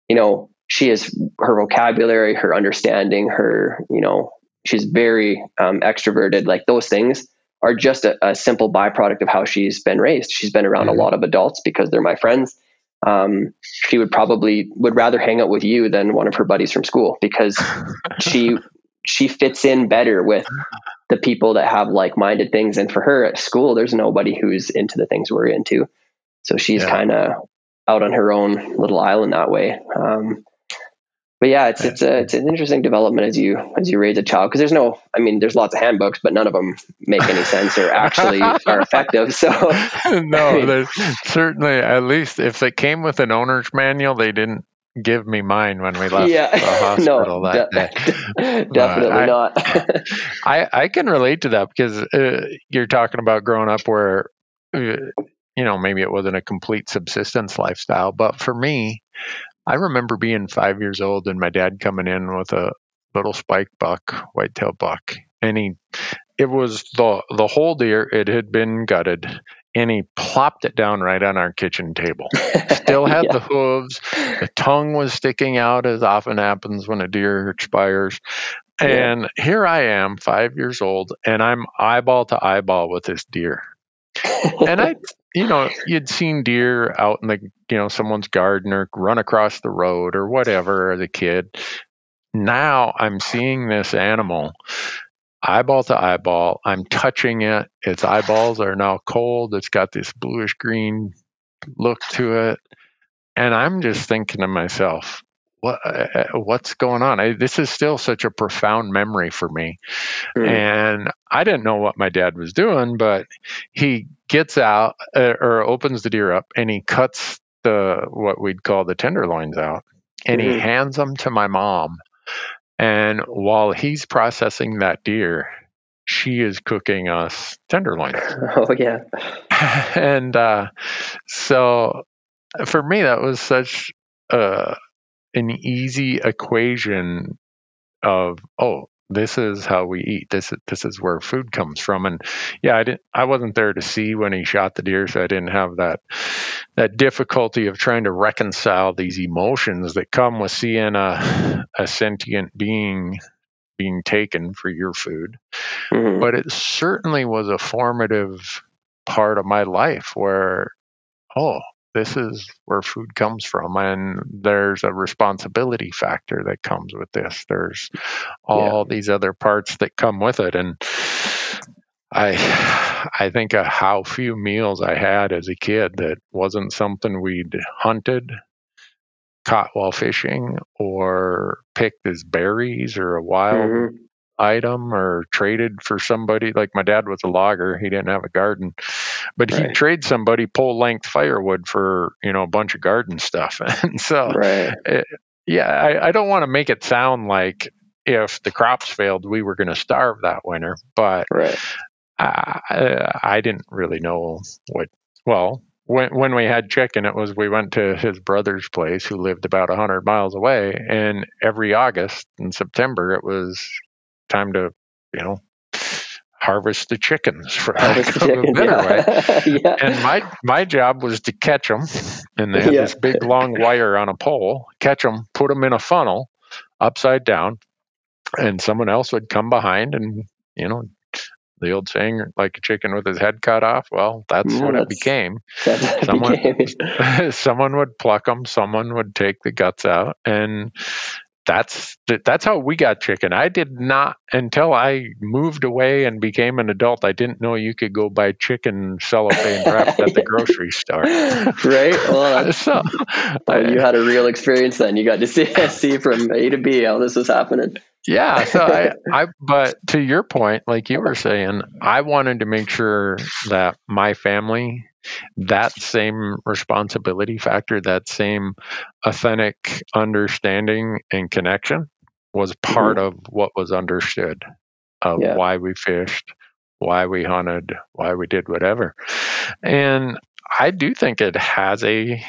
you know, she is her vocabulary, her understanding, her, you know, she's very um, extroverted. Like those things are just a, a simple byproduct of how she's been raised. She's been around Mhm. a lot of adults because they're my friends. Um, she would probably would rather hang out with you than one of her buddies from school because she she fits in better with the people that have like-minded things and for her at school there's nobody who's into the things we're into so she's Yeah. kind of out on her own little island that way um, but yeah it's it's a it's an interesting development as you as you raise a child because there's no i mean there's lots of handbooks but none of them make any sense or actually are effective so no, there's certainly at least if it came with an owner's manual, they didn't give me mine when we left yeah, the hospital no, that de- day. definitely I- not. I, I can relate to that because uh, you're talking about growing up where, uh, you know, maybe it wasn't a complete subsistence lifestyle. But for me, I remember being five years old and my dad coming in with a little spike buck, whitetail buck. And he, it was the, the whole deer, it had been gutted. And he plopped it down right on our kitchen table. Still had Yeah. the hooves, the tongue was sticking out, as often happens when a deer expires. Yeah. And here I am, five years old, and I'm eyeball to eyeball with this deer. And I, you know, you'd seen deer out in the, you know, someone's garden or run across the road or whatever as a kid. Now I'm seeing this animal eyeball to eyeball. I'm touching it. Its eyeballs are now cold. It's got this bluish green look to it. And I'm just thinking to myself, what, uh, what's going on? I, this is still such a profound memory for me. Mm. And I didn't know what my dad was doing, but he gets out uh, or opens the deer up and he cuts the what we'd call the tenderloins out and he Mhm. hands them to my mom. And while he's processing that deer, she is cooking us tenderloins. oh yeah, and uh, so for me, that was such uh, an easy equation of oh, this is how we eat. This is this is where food comes from. And yeah, I didn't. I wasn't there to see when he shot the deer, so I didn't have that that difficulty of trying to reconcile these emotions that come with seeing a a sentient being being taken for your food Mhm. but it certainly was a formative part of my life where oh this is where food comes from and there's a responsibility factor that comes with this there's all these other parts that come with it and i i think of how few meals i had as a kid that wasn't something we'd hunted caught while fishing or picked as berries or a wild Mhm. Item or traded for somebody like my dad was a logger he didn't have a garden but he'd trade somebody pole length firewood for you know a bunch of garden stuff and so right. Eh, yeah i, I don't want to make it sound like if the crops failed we were going to starve that winter but Right. I, I didn't really know what. Well, when when we had chicken, it was we went to his brother's place, who lived about a hundred miles away, and every August and September, it was time to, you know, harvest the chickens for Harvest of the a chicken, better way. yeah. yeah. And my my job was to catch them, and they had Yeah. this big long wire on a pole. Catch them, put them in a funnel, upside down, and someone else would come behind and you know the old saying like a chicken with his head cut off well that's Yeah, what it became That's it someone- became. someone would pluck them someone would take the guts out and that's that's how we got chicken i did not until i moved away and became an adult i didn't know you could go buy chicken cellophane wrapped at the grocery store right. Well, so well, you had a real experience then. You got to see see from A to B how this was happening. yeah so i i but to your point like you were saying i wanted to make sure that my family that same responsibility factor that same authentic understanding and connection was part of what was understood of Yeah. why we fished why we hunted why we did whatever and i do think it has a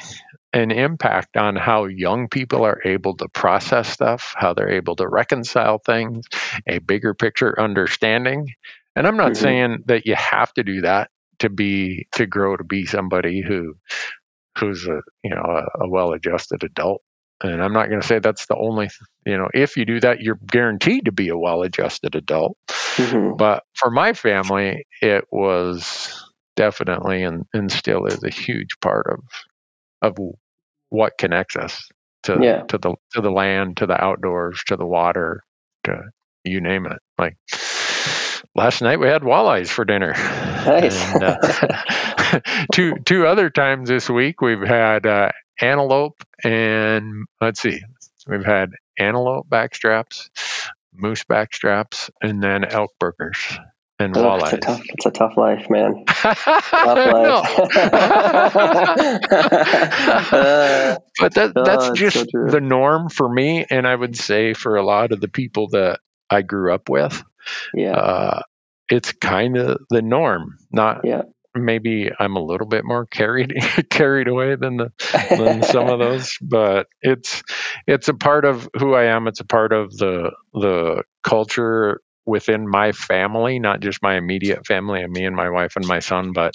an impact on how young people are able to process stuff, how they're able to reconcile things, a bigger picture understanding. And I'm not Mhm. saying that you have to do that to be to grow to be somebody who who's a you know a, a well-adjusted adult. And I'm not going to say that's the only you know if you do that you're guaranteed to be a well-adjusted adult. Mhm. But for my family, it was definitely and, and still is a huge part of of what connects us to Yeah. to the to the land, to the outdoors, to the water, to you name it. Like last night we had walleyes for dinner. Nice. And, uh, two two other times this week we've had uh, antelope and let's see, we've had antelope backstraps, moose backstraps, and then elk burgers. and Oh, it's a walleyes. tough. It's a tough life, man. No. Uh, but that, No, that's just so the norm for me and i would say for a lot of the people that i grew up with yeah, uh, it's kind of the norm not yeah. maybe i'm a little bit more carried carried away than the than some of those but it's it's a part of who i am it's a part of the the culture within my family not just my immediate family and me and my wife and my son but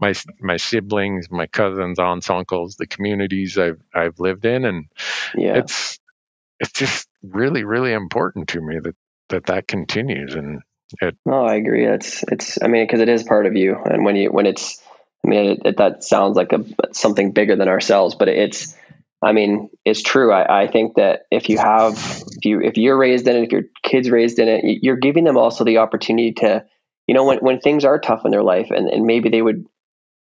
my my siblings my cousins aunts uncles the communities i've i've lived in and yeah. it's it's just really really important to me that that that continues and it No, I agree. It's it's. I mean, because it is part of you, and when you when it's. I mean, it, it, that sounds like a something bigger than ourselves, but it's. I mean, it's true. I, I think that if you have, if you if you're raised in it, if your kids raised in it, you're giving them also the opportunity to, you know, when when things are tough in their life, and and maybe they would,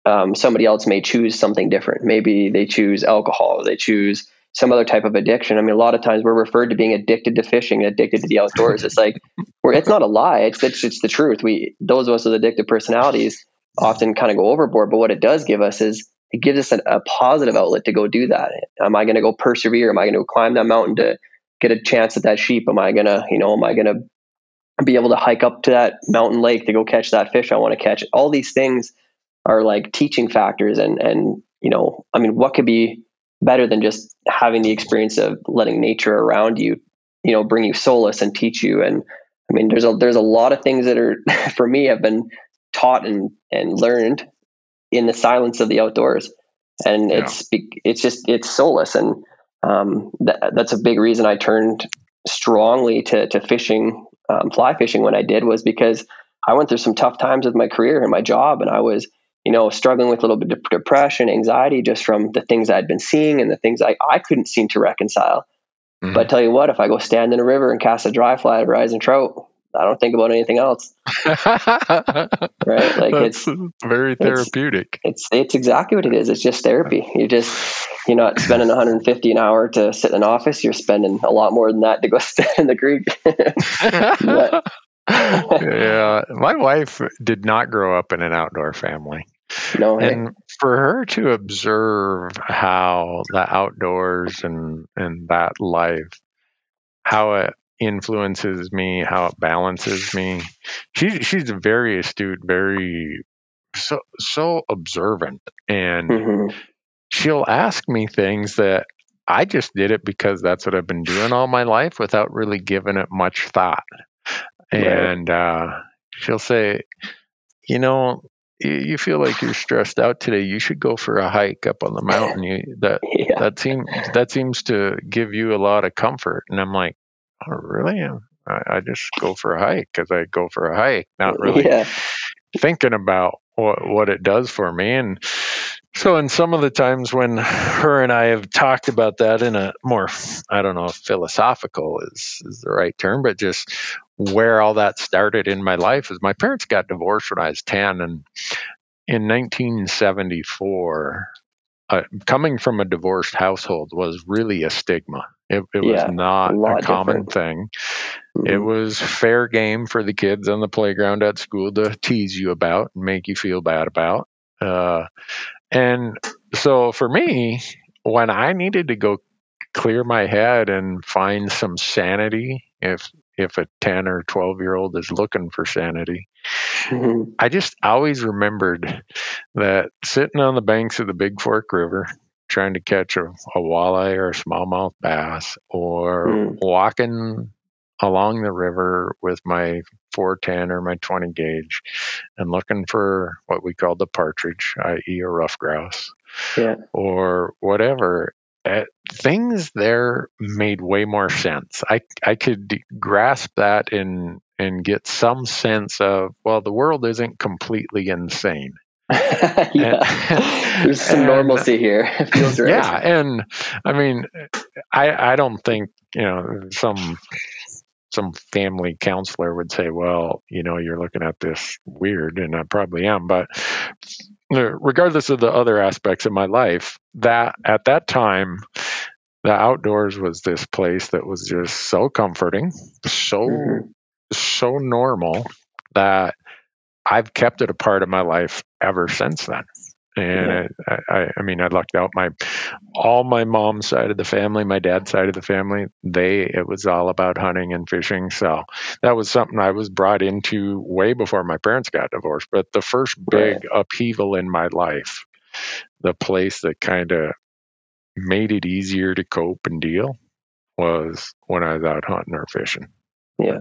um, somebody else may choose something different. Maybe they choose alcohol, they choose some other type of addiction. I mean, a lot of times we're referred to being addicted to fishing, addicted to the outdoors. It's like, it's not a lie. It's, it's it's the truth. We those of us with addictive personalities often kind of go overboard. But what it does give us is it gives us a, a positive outlet to go do that. Am I going to go persevere? Am I going to climb that mountain to get a chance at that sheep? Am I going to you know am I going to be able to hike up to that mountain lake to go catch that fish I want to catch? All these things are like teaching factors, and and you know I mean what could be better than just having the experience of letting nature around you you know bring you solace and teach you. And I mean, there's a there's a lot of things that are for me have been taught and and learned in the silence of the outdoors, and Yeah. it's it's just it's solace, and um, that, that's a big reason I turned strongly to to fishing, um, fly fishing when I did was because I went through some tough times with my career and my job, and I was you know struggling with a little bit of depression, anxiety, just from the things I'd been seeing and the things I I couldn't seem to reconcile. Mhm. But I tell you what, if I go stand in a river and cast a dry fly at a rising trout, I don't think about anything else. Right? Like That's it's very it's- therapeutic. it's it's exactly what it is. It's just therapy. You just you're not spending 150 an hour to sit in an office. You're spending a lot more than that to go stand in the creek. yeah, my wife did not grow up in an outdoor family. No, hey, and for her to observe how the outdoors and and that life how it influences me how it balances me she she's very astute very so so observant and Mhm. she'll ask me things that I just did it because that's what I've been doing all my life without really giving it much thought. Right. And uh, she'll say, you know, you, feel like you're stressed out today. You should go for a hike up on the mountain. You, that yeah, that seems that seems to give you a lot of comfort. And I'm like, oh, really? I, I just go for a hike because I go for a hike, not really yeah, thinking about what what it does for me and so in some of the times when her and I have talked about that in a more I don't know if philosophical is is the right term but just where all that started in my life is my parents got divorced when I was 10 and in 1974 uh, coming from a divorced household was really a stigma it, it Yeah, was not a a, common different. thing it Mhm. was fair game for the kids on the playground at school to tease you about and make you feel bad about. Uh, and so for me, when I needed to go clear my head and find some sanity, if if a 10 or 12 year old is looking for sanity, Mhm. I just always remembered that sitting on the banks of the Big Fork River, trying to catch a, a walleye or a smallmouth bass, or Mm. walking along the river with my 410 or my 20 gauge and looking for what we call the partridge, i.e., a rough grouse, yeah, or whatever. Uh, things there made way more sense. I I could grasp that and and get some sense of well, the world isn't completely insane. yeah. There's some And- normalcy here. It feels right. Yeah, and I mean, I I don't think you know some some family counselor would say, well, you know, you're looking at this weird, and I probably am, but regardless of the other aspects of my life, that at that time. The outdoors was this place that was just so comforting, so Mhm. so normal that I've kept it a part of my life ever since then. And Yeah. I, I, I mean, I lucked out my all my mom's side of the family, my dad's side of the family. They it was all about hunting and fishing. So that was something I was brought into way before my parents got divorced. But the first big upheaval in my life, the place that kind of made it easier to cope and deal, was when I was out hunting or fishing. Yeah.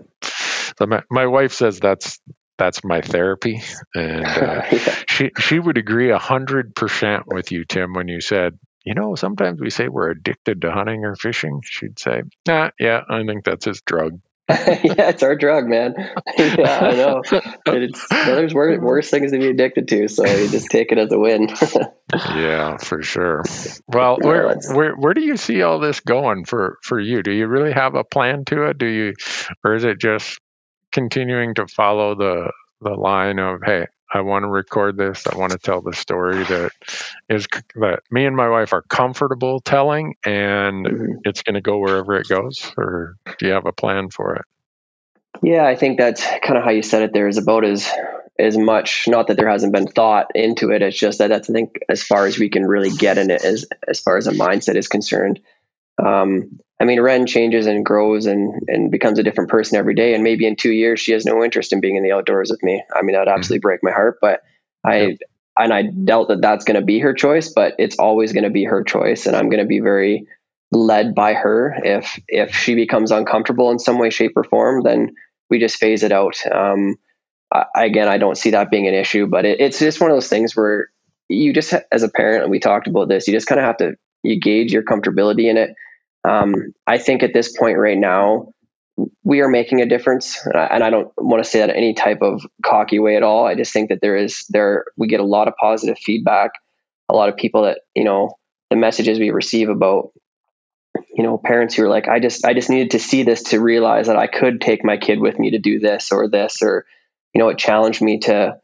So my, my wife says that's that's my therapy, and uh, yeah. she she would agree a hundred percent with you, Tim, when you said, you know, sometimes we say we're addicted to hunting or fishing. She'd say, nah, yeah, I think that's his drug. yeah, it's our drug, man. yeah, I know. It's there's worse, worse things to be addicted to, so you just take it as a win. Yeah, for sure. Well, where that's- where where do you see all this going for for you? Do you really have a plan to it? Do you, or is it just continuing to follow the the line of, hey, I want to record this. I want to tell the story that is that me and my wife are comfortable telling, and Mhm. it's going to go wherever it goes. Or do you have a plan for it? Yeah, I think that's kind of how you said it. There is about as as much. Not that there hasn't been thought into it. It's just that that's I think as far as we can really get in it as as far as a mindset is concerned. Um, I mean, Ren changes and grows and and becomes a different person every day. And maybe in two years she has no interest in being in the outdoors with me. I mean, that'd absolutely break my heart. But I and I doubt that that's going to be her choice. But it's always going to be her choice, and I'm going to be very led by her. If if she becomes uncomfortable in some way, shape, or form, then we just phase it out. Um, I, again, I don't see that being an issue, but it, it's just one of those things where you just, as a parent, and we talked about this, you just kind of have to you gauge your comfortability in it. Um, I think at this point right now, we are making a difference, and I, don't want to say that in any type of cocky way at all. I just think that there is there we get a lot of positive feedback, a lot of people that you know the messages we receive about you know parents who are like i just i just needed to see this to realize that i could take my kid with me to do this or this or you know it challenged me to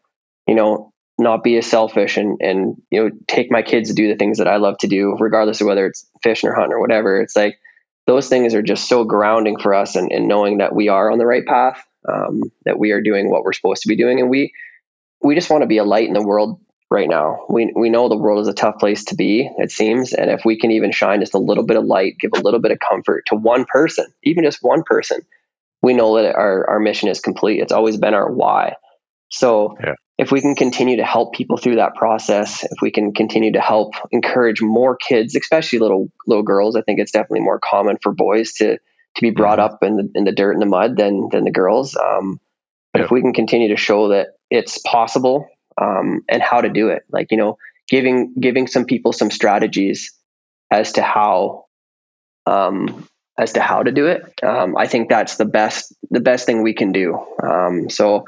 you know not be as selfish and and you know take my kids to do the things that i love to do regardless of whether it's fishing or hunting or whatever it's like those things are just so grounding for us and, and knowing that we are on the right path um, that we are doing what we're supposed to be doing and we we just want to be a light in the world right now. We we know the world is a tough place to be, it seems, and if we can even shine just a little bit of light, give a little bit of comfort to one person, even just one person, we know that our our mission is complete. It's always been our why. So Yeah. If we can continue to help people through that process, if we can continue to help encourage more kids, especially little little girls, I think it's definitely more common for boys to to be brought up in the in the dirt and the mud than than the girls. Um, but if we can continue to show that it's possible um, and how to do it, like you know, giving giving some people some strategies as to how um, as to how to do it, um, I think that's the best the best thing we can do. Um, so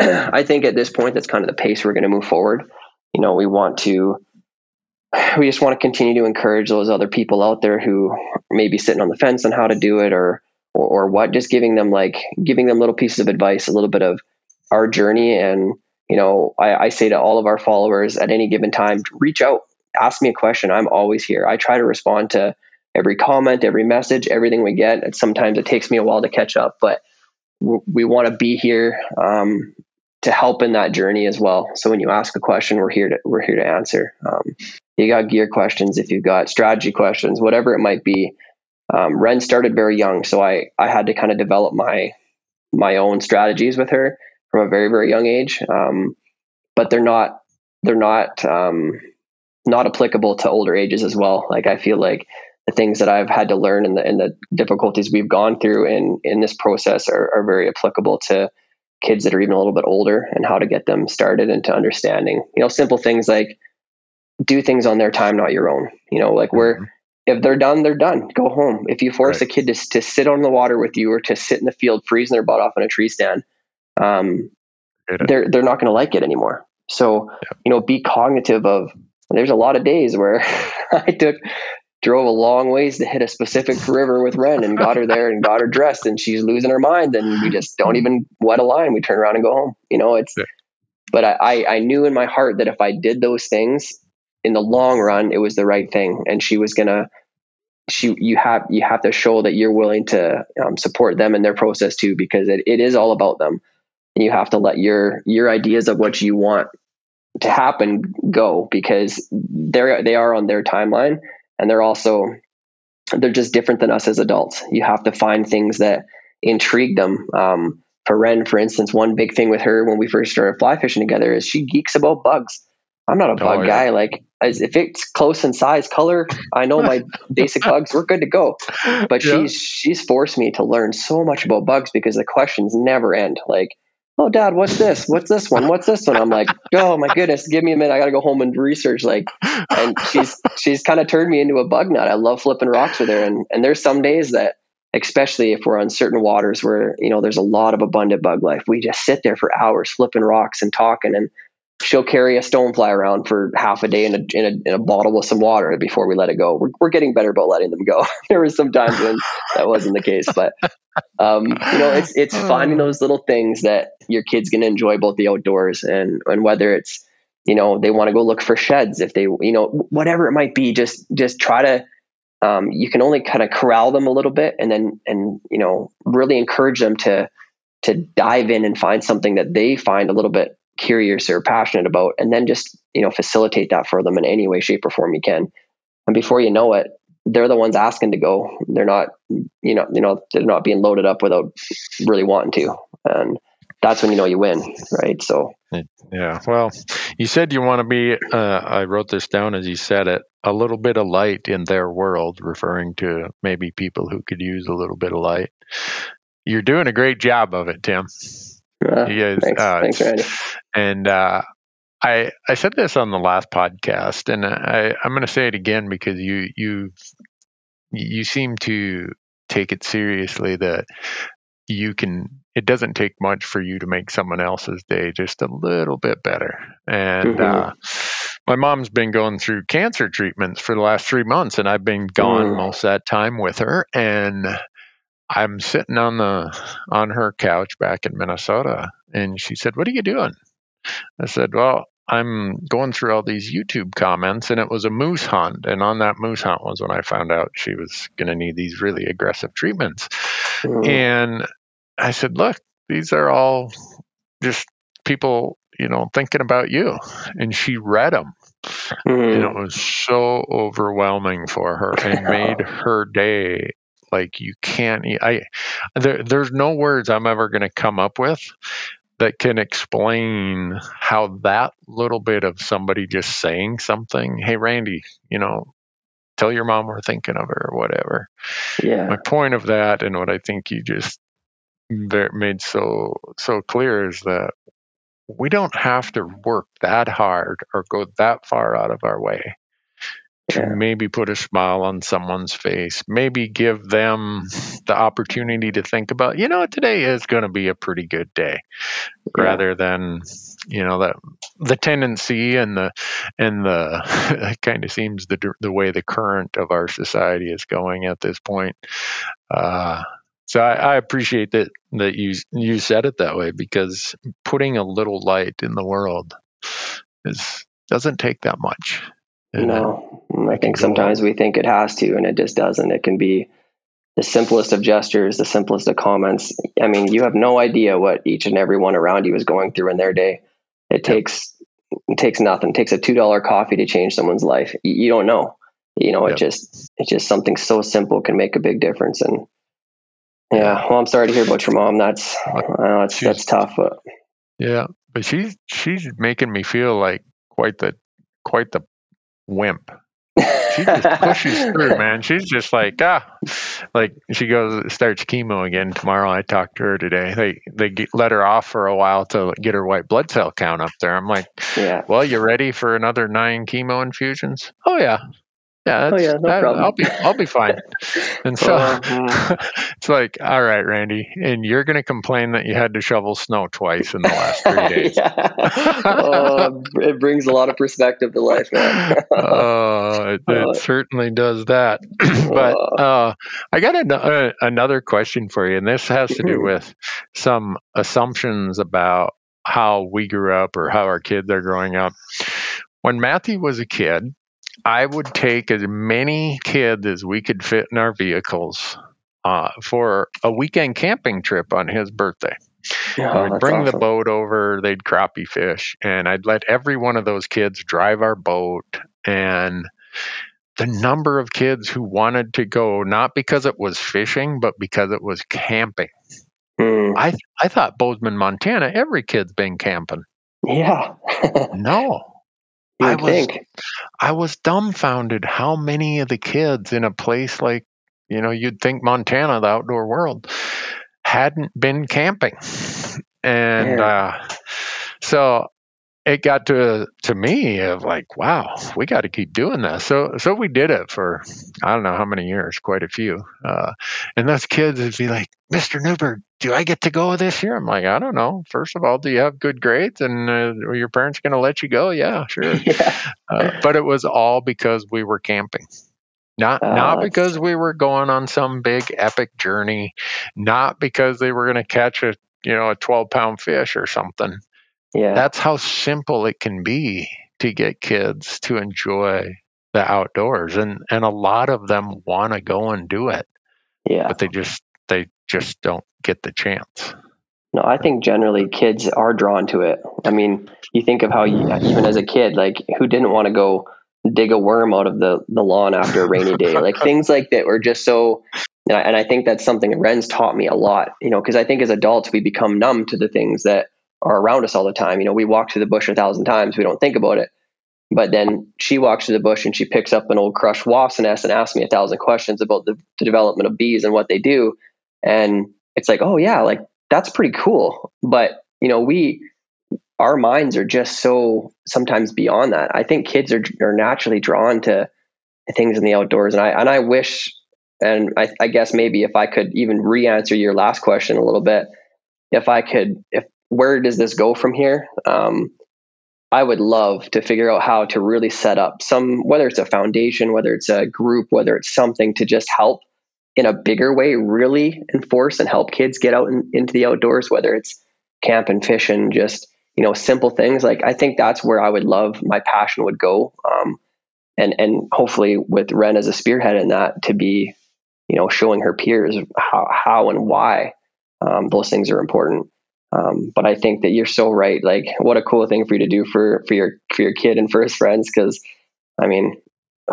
I think at this point, that's kind of the pace we're going to move forward. You know, we want to we just want to continue to encourage those other people out there who may be sitting on the fence on how to do it or or, or what just giving them like giving them little pieces of advice a little bit of our journey. And you know I, I say to all of our followers at any given time reach out ask me a question. I'm always here. I try to respond to every comment every message everything we get. And sometimes it takes me a while to catch up but we, want to be here. Um, to help in that journey as well so when you ask a question we're here to we're here to answer um, you got gear questions if you've got strategy questions whatever it might be um, Ren started very young, so I I had to kind of develop my my own strategies with her from a very very young age. Um, but they're not they're not um, not applicable to older ages as well. Like I feel like the things that I've had to learn and the and the difficulties we've gone through in in this process are, are very applicable to kids that are even a little bit older and how to get them started into understanding. You know, simple things like do things on their time, not your own. You know, like we're if they're done, they're done. Go home. If you force Right. a kid to, to sit on the water with you or to sit in the field freezing their butt off in a tree stand, um, they're they're not going to like it anymore. So you know, be cognitive of. There's a lot of days where I took drove a long ways to hit a specific river with Ren and got her there and got her dressed and she's losing her mind and we just don't even wet a line. We turn around and go home. You know, it's. Yeah. But I, I knew in my heart that if I did those things in the long run, it was the right thing, and she was gonna. She, you have you have to show that you're willing to um, support them in their process too, because it, it is all about them. And you have to let your your ideas of what you want to happen go because they're they are on their timeline and they're also they're just different than us as adults. You have to find things that intrigue them. Um, for Ren, for instance, one big thing with her when we first started fly fishing together is she geeks about bugs. I'm not a Oh, bug yeah. guy. Like, as if it's close in size, color, I know my basic bugs. We're good to go. But Yeah. she's she's forced me to learn so much about bugs because the questions never end. Like, oh, Dad, what's this? What's this one? What's this one? I'm like, oh my goodness, give me a minute. I got to go home and research. Like, and she's she's kind of turned me into a bug nut. I love flipping rocks with her, and and there's some days that, especially if we're on certain waters where you know there's a lot of abundant bug life, we just sit there for hours flipping rocks and talking, and she'll carry a stonefly around for half a day in a, in a in a bottle with some water before we let it go. We're we're getting better about letting them go. there were some times when that wasn't the case, but um, you know, it's it's finding those little things that your kid's going to enjoy both the outdoors, and and whether it's you know they want to go look for sheds if they you know whatever it might be, just just try to. Um, you can only kind of corral them a little bit, and then and you know really encourage them to to dive in and find something that they find a little bit curious or passionate about, and then just you know facilitate that for them in any way, shape, or form you can. And before you know it, they're the ones asking to go. They're not you know, you know, they're not being loaded up without really wanting to, and that's when you know you win, right? So Yeah. Well, you said you want to be, uh, I wrote this down as you said it, a little bit of light in their world, referring to maybe people who could use a little bit of light. You're doing a great job of it, Tim. Uh, You guys, thanks, uh, thanks, Randy. and uh, I I said this on the last podcast, and I I'm going to say it again because you you you seem to take it seriously that you can. It doesn't take much for you to make someone else's day just a little bit better. And Mhm. uh, my mom's been going through cancer treatments for the last three months, and I've been gone Mm. most of that time with her. And I'm sitting on the on her couch back in Minnesota, and she said, "What are you doing?" I said, "Well, I'm going through all these YouTube comments, and it was a moose hunt, and on that moose hunt was when I found out she was going to need these really aggressive treatments." Mm. And I said, "Look, these are all just people, you know, thinking about you." And she read them, Mhm. and it was so overwhelming for her and made her day like you can't i there, there's no words i'm ever going to come up with that can explain how that little bit of somebody just saying something hey randy you know tell your mom we're thinking of her or whatever. Yeah, my point of that and what i think you just made so so clear is that we don't have to work that hard or go that far out of our way to Yeah. maybe put a smile on someone's face, maybe give them the opportunity to think about, you know, today is going to be a pretty good day, Yeah. rather than, you know, that the tendency and the and the it kind of seems the the way the current of our society is going at this point. Uh, so I, I appreciate that that you you said it that way because putting a little light in the world is doesn't take that much. And, uh, No, I think sometimes we think it has to, and it just doesn't. It can be the simplest of gestures, the simplest of comments. I mean, you have no idea what each and every one around you is going through in their day. It takes it takes nothing. It takes a two dollar coffee to change someone's life. You, don't know. You know, it just it's just something so simple can make a big difference. And yeah, well, I'm sorry to hear about your mom. That's know it's She's- that's tough, but Yeah, but she's she's making me feel like quite the quite the wimp. She just pushes through, man. She's just like ah, like she goes starts chemo again tomorrow. I talked to her today. They they get, let her off for a while to get her white blood cell count up there. I'm like, yeah, well, you ready for another nine chemo infusions? Oh yeah, yeah. Oh, yeah, no that- problem. I'll be I'll be fine. And so Uh, mm. it's like, all right, Randy, and you're going to complain that you had to shovel snow twice in the last three days. oh, it brings a lot of perspective to life, man. Oh, it, Uh, it certainly does that. but uh, I got an, uh, another question for you, and this has to do Mhm. with some assumptions about how we grew up or how our kids are growing up. When Matthew was a kid, I would take as many kids as we could fit in our vehicles uh, for a weekend camping trip on his birthday. We'd that's bring the boat over, they'd crappie fish, and I'd let every one of those kids drive our boat. And the number of kids who wanted to go, not because it was fishing, but because it was camping. Hmm. I I thought Bozeman, Montana, every kid's been camping. Yeah. No. I was- think. I was dumbfounded how many of the kids in a place like, you know, you'd think Montana, the outdoor world, hadn't been camping. And Yeah. uh, so it got to to me of like, wow, we got to keep doing this. So so we did it for I don't know how many years, quite a few. Uh, and those kids would be like, Mr. Newberg, do I get to go this year? I'm like, I don't know. First of all, do you have good grades, and uh, are your parents going to let you go? Yeah, sure. yeah. Uh, but it was all because we were camping. Not Oh, not because we were going on some big epic journey, not because they were going to catch a you know a 12 pound fish or something. Yeah. That's how simple it can be to get kids to enjoy the outdoors and and a lot of them want to go and do it, yeah. but they just they just don't get the chance. No, I think generally kids are drawn to it. I mean, you think of how you, even as a kid, like who didn't want to go dig a worm out of the, the lawn after a rainy day? Like things like that were just so, and I, and I think that's something Ren's taught me a lot, you know, because I think as adults, we become numb to the things that are around us all the time. You know, we walk through the bush a thousand times, we don't think about it. But then she walks through the bush and she picks up an old crushed wasp nest and asks me a thousand questions about the, the development of bees and what they do. And it's like, oh yeah, like that's pretty cool. But you know, we our minds are just so sometimes beyond that. I think kids are are naturally drawn to things in the outdoors, and I and I wish, and I, I guess maybe if I could even re-answer your last question a little bit, if I could, if where does this go from here? Um, I would love to figure out how to really set up some, whether it's a foundation, whether it's a group, whether it's something to just help in a bigger way, really enforce and help kids get out in, into the outdoors, whether it's camp and fish and just, you know, simple things. Like, I think that's where I would love my passion would go. Um, and, and hopefully with Ren as a spearhead in that to be, you know, showing her peers how, how and why um, those things are important. Um, but I think that you're so right. Like, what a cool thing for you to do for for your for your kid and for his friends. Because, I mean,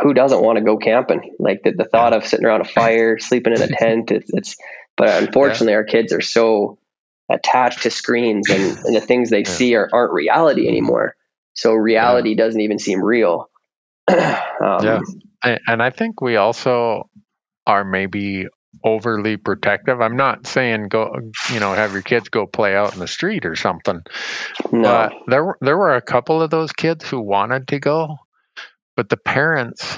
who doesn't want to go camping? Like the, the thought of sitting around a fire, sleeping in a tent. It's, it's but unfortunately, our kids are so attached to screens, and, and the things they Yeah. see are, aren't reality anymore. So reality doesn't even seem real. um, Yeah. And I think we also are maybe overly protective. I'm not saying go, you know, have your kids go play out in the street or something. No. But there were there were a couple of those kids who wanted to go, but the parents,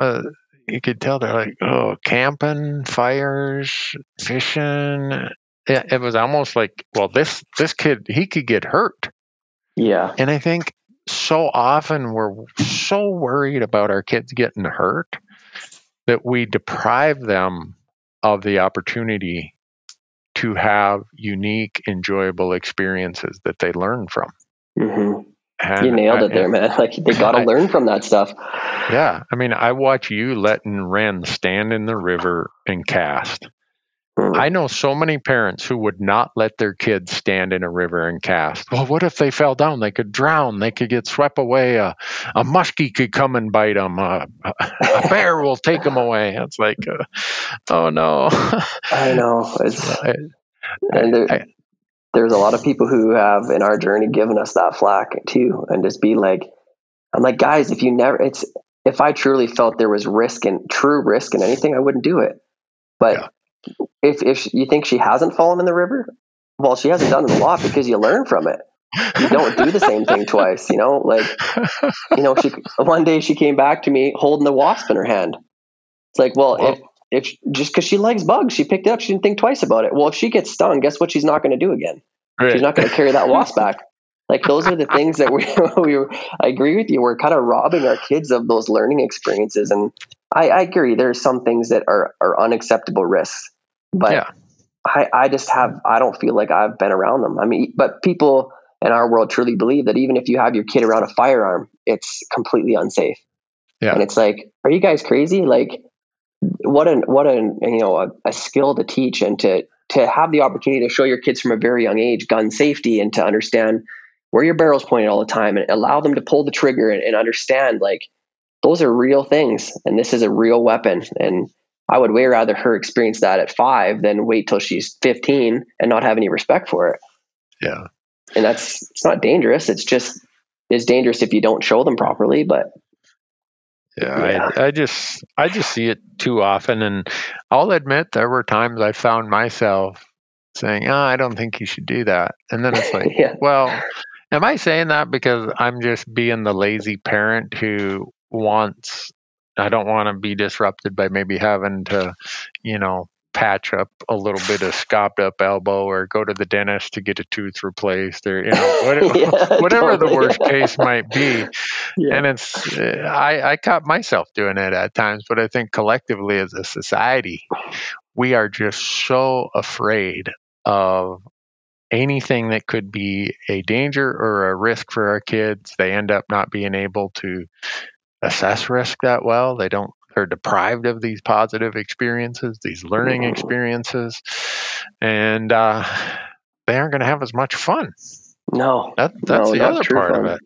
uh, you could tell they're like, oh, camping, fires, fishing. It, it was almost like, well, this this kid he could get hurt, yeah. and I think so often we're so worried about our kids getting hurt that we deprive them of the opportunity to have unique, enjoyable experiences that they learn from. hmm And You nailed I- it there, man. Like they got to learn from that stuff. Yeah, I mean, I watch you letting Ren stand in the river and cast. Mm. I know so many parents who would not let their kids stand in a river and cast. Well, what if they fell down? They could drown. They could get swept away. A, a muskie could come and bite them. A, a bear will take them away. It's like, uh, oh no. I know. It's and there, I- there's a lot of people who have in our journey given us that flack too, and just be like, I'm like, guys, if you never, it's if I truly felt there was risk and true risk in anything, I wouldn't do it. But Yeah. If if you think she hasn't fallen in the river, well, she hasn't done it a lot because you learn from it. You don't do the same thing twice, you know. Like, you know, she one day she came back to me holding the wasp in her hand. It's like, well, if if just because she likes bugs, she picked it up. She didn't think twice about it. Well, if she gets stung, guess what? She's not going to do again. She's not going to carry that wasp back. Like those are the things that we we. I agree with you. We're kind of robbing our kids of those learning experiences, and I, I agree. are some things that are are unacceptable risks, but Yeah. I I just have I don't feel like I've been around them. I mean, but people in our world truly believe that even if you have your kid around a firearm, it's completely unsafe. Yeah. And it's like, are you guys crazy? Like, what an what an you know a, a skill to teach and to to have the opportunity to show your kids from a very young age gun safety and to understand where your barrel's pointed all the time and allow them to pull the trigger and, and understand like those are real things and this is a real weapon and i would way rather her experience that at five than wait till she's 15 and not have any respect for it Yeah. and that's it's not dangerous it's just it's dangerous if you don't show them properly but Yeah, Yeah. I, I just I just see it too often, and I'll admit there were times I found myself saying, "Oh, I don't think you should do that," and then it's like, yeah well, am I saying that because I'm just being the lazy parent who wants? I don't want to be disrupted by maybe having to, you know, patch up a little bit of scopped up elbow or go to the dentist to get a tooth replaced or you know what, Yeah, whatever the worst case might be. Yeah. And it's I, I caught myself doing it at times but i think collectively as a society we are just so afraid of anything that could be a danger or a risk for our kids. They end up not being able to assess risk that well. They don't they're deprived of these positive experiences these learning experiences and uh, they aren't going to have as much fun. No. That, that's No, the other part of it.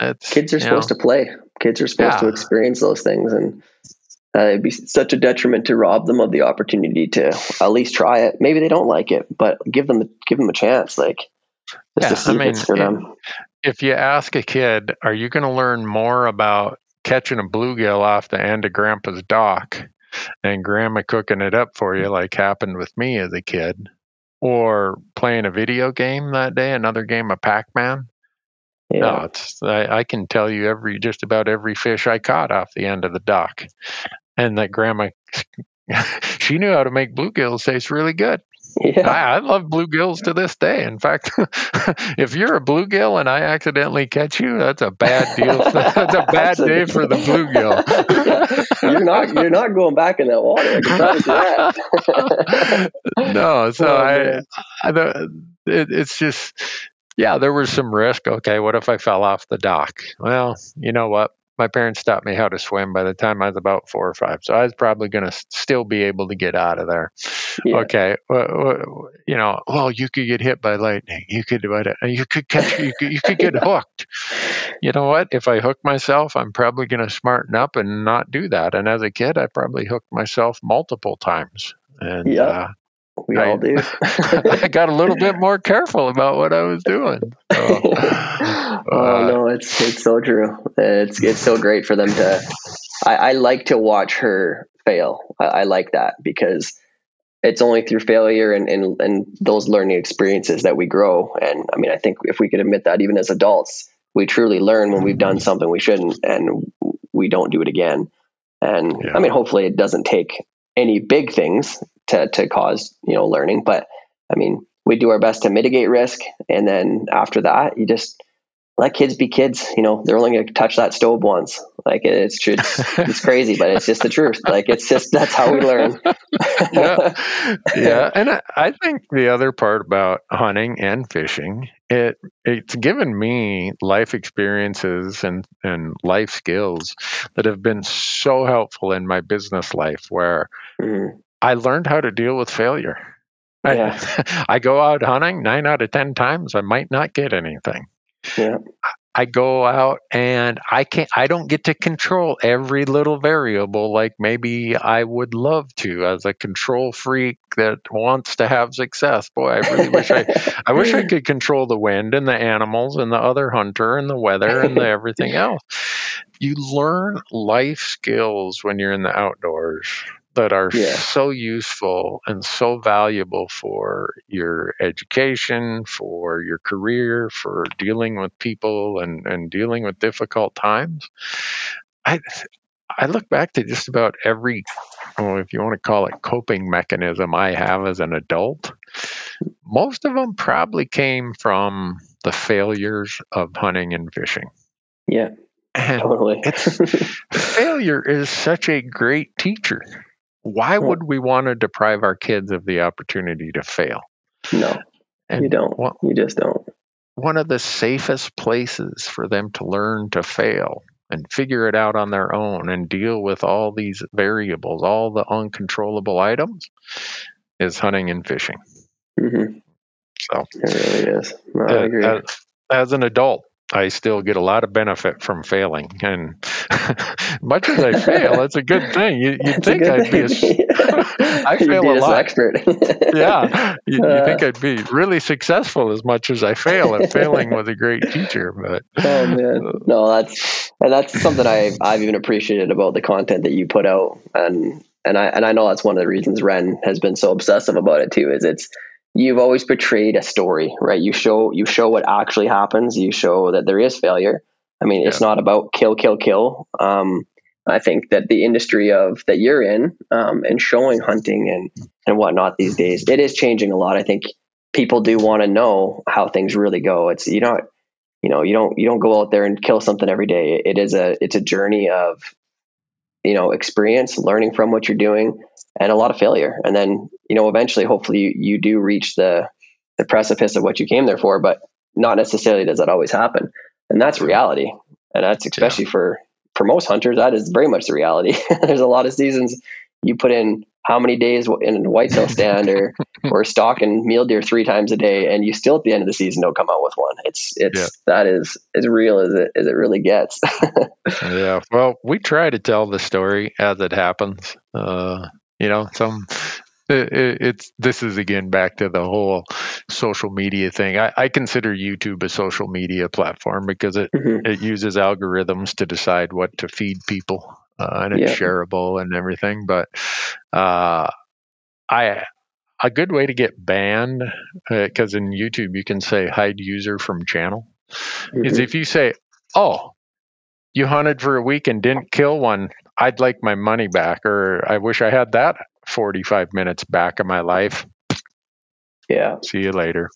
It's, kids are supposed know, to play. Kids are supposed to experience those things and uh, it'd be such a detriment to rob them of the opportunity to at least try it. Maybe they don't like it but give them give them a chance like Yeah, I mean, them. if you ask a kid, are you going to learn more about catching a bluegill off the end of grandpa's dock and grandma cooking it up for you, like happened with me as a kid, or playing a video game that day, another game of Pac Man? yeah No, it's I, I can tell you every just about every fish I caught off the end of the dock, and that grandma. She knew how to make bluegills taste really good. Yeah I, I love bluegills to this day. In fact, if you're a bluegill and I accidentally catch you, that's a bad deal. that's a bad day for the bluegill. you're not you're not going back in that water i can promise you that no, so Oh, I. I don't, it, it's just, yeah, there was some risk. Okay, what if I fell off the dock? Well, you know what? My parents taught me how to swim by the time I was about four or five, so I was probably going to still be able to get out of there. yeah. Okay, wha- you know, well, you could get hit by lightning. You could, you could catch, you could, you could get hooked. You know what? If I hook myself, I'm probably going to smarten up and not do that. And as a kid, I probably hooked myself multiple times, and Yeah. uh, we I- all do I got a little bit more careful about what I was doing. So, oh uh, no, it's it's so true. It's it's so great for them to. I, I like to watch her fail. I, I like that because it's only through failure and, and and those learning experiences that we grow. And I mean, I think if we could admit that even as adults, we truly learn when we've done something we shouldn't, and we don't do it again. And Yeah. I mean, hopefully, it doesn't take any big things to to cause you know learning, but I mean, we do our best to mitigate risk, and then after that, you just let kids be kids. You know, they're only going to touch that stove once. Like it's it's, it's crazy, but it's just the truth. Like it's just that's how we learn. yeah, yeah, and I, I think the other part about hunting and fishing, it it's given me life experiences and and life skills that have been so helpful in my business life, where Mhm. I learned how to deal with failure. I- I go out hunting nine out of ten times, I might not get anything. Yeah. I go out and I can't I don't get to control every little variable like maybe I would love to as a control freak that wants to have success. Boy, I really wish I I wish I could control the wind and the animals and the other hunter and the weather and the everything else. You learn life skills when you're in the outdoors that are Yeah. so useful and so valuable for your education, for your career, for dealing with people and, and dealing with difficult times. I I look back to just about every oh, if you want to call it coping mechanism I have as an adult. Most of them probably came from the failures of hunting and fishing. Yeah, And totally. failure is such a great teacher. Why Well- would we want to deprive our kids of the opportunity to fail? no, And you don't. one- You just don't. one of the safest places for them to learn to fail and figure it out on their own and deal with all these variables, all the uncontrollable items, is hunting and fishing. hmm So, It really is. No, I agree. as, as an adult, I still get a lot of benefit from failing, and much as I fail, it's a good thing. You, you'd think I'd be a, thing. I fail a lot. expert. yeah, you, you Uh, think I'd be really successful as much as I fail at failing with a great teacher, but Oh man, no, that's and that's something I I've even appreciated about the content that you put out, and and I and I know that's one of the reasons Ren has been so obsessive about it too. Is it's you've always portrayed a story, right? You show you show what actually happens. You show that there is failure. I mean, it's not about kill, kill, kill. Um, I think that the industry of that you're in um, and showing hunting and and whatnot these days, it is changing a lot. I think people do want to know how things really go. It's you know you know you don't you don't go out there and kill something every day it is a it's a journey of you know experience learning from what you're doing and a lot of failure. And then you know eventually hopefully you, you do reach the the precipice of what you came there for but not necessarily does that always happen. And that's reality. And that's especially for for most hunters that is very much the reality. There's a lot of seasons you put in how many days in a whitetail stand or or stalking mule deer three times a day and you still at the end of the season don't come out with one it's it's Yeah. that is as real as it as it really gets yeah. Well, we try to tell the story as it happens. Uh, you know, some it, it, it's this is again back to the whole social media thing. I, I consider YouTube a social media platform because it Mhm. it uses algorithms to decide what to feed people, uh, and it's Yeah. shareable and everything. But uh, I a good way to get banned because in YouTube you can say hide user from channel is Mhm. if you say, "Oh, you hunted for a week and didn't kill one, I'd like my money back," or "I wish I had that 45 minutes back of my life." yeah See you later.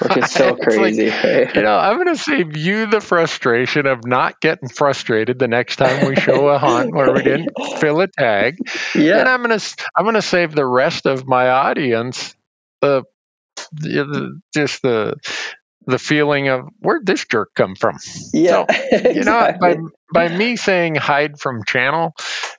Which is so like, crazy right? you know, I'm going to save you the frustration of not getting frustrated the next time we show a hunt where we didn't fill a tag, Yeah. and I'm going to I'm going to save the rest of my audience the the- just the the feeling of where'd this jerk come from? yeah You know, by by me saying hide from channel,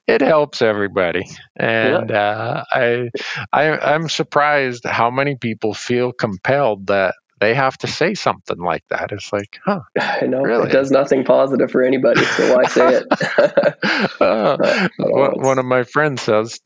it helps everybody, and uh, I I I'm surprised how many people feel compelled that they have to say something like that. It's like, huh? I know Really? it does nothing positive for anybody so why say it Uh, oh, one, one of my friends says.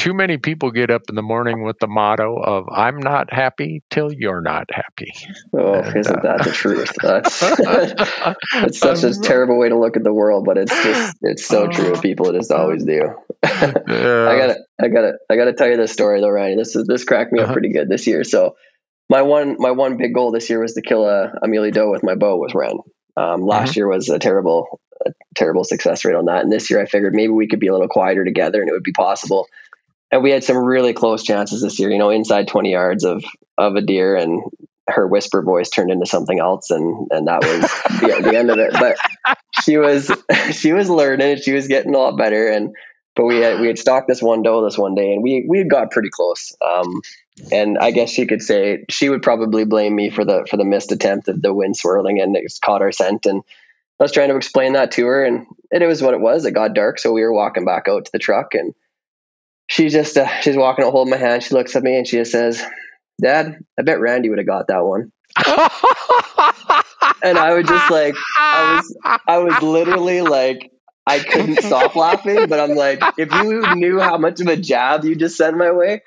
Too many people get up in the morning with the motto of "I'm not happy till you're not happy." oh and, isn't uh, that the truth that's it's such a terrible way to look at the world but it's just it's so true Oh. people just always do Yeah. I gotta, I gotta, I gotta tell you this story though, Ryan. This is this cracked me up Uh-huh. pretty good this year. So, my one, my one big goal this year was to kill a, a mulie doe with my bow with Ren. Um, last year was a terrible, a terrible success rate on that, and this year I figured maybe we could be a little quieter together and it would be possible. And we had some really close chances this year. You know, inside twenty yards of of a deer, and her whisper voice turned into something else, and and that was the, the end of it. But she was she was learning, she was getting a lot better, and but we had we had stalked this one doe this one day, and we we had got pretty close. Um, and I guess she could say she would probably blame me for the for the missed attempt of the wind swirling and it caught our scent. And I was trying to explain that to her, and it, was what it was. It got dark, so we were walking back out to the truck, and she just uh, she's walking out holding my hand. She looks at me and she just says, "Dad, I bet Randy would have got that one." And I was just like, I was I was literally like, I couldn't stop laughing, but I'm like, if you knew how much of a jab you just sent my way,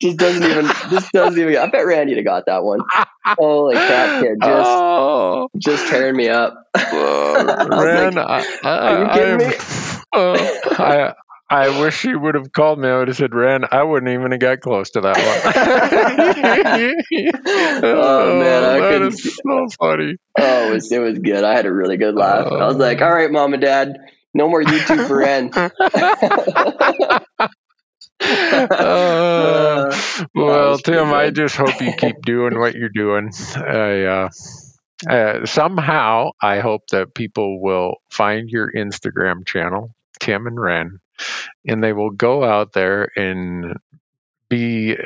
just doesn't even, just doesn't even. I bet Randy'd have got that one. Holy crap, kid! Just, oh, just tearing me up. uh, Ren, like, I, I, are you kidding I'm- me? uh, I, I wish you would have called me. I would have said, Ren, I wouldn't even have got close to that one. Oh, man, I that couldn't- is so funny. Oh, it was, it was good. I had a really good laugh. I was like, Oh. all right, mom and dad, no more YouTube for Ren. Uh, well, was pretty Tim, I just hope you keep doing what you're doing. I, uh, uh, somehow, I hope that people will find your Instagram channel, Tim and Ren, and they will go out there and be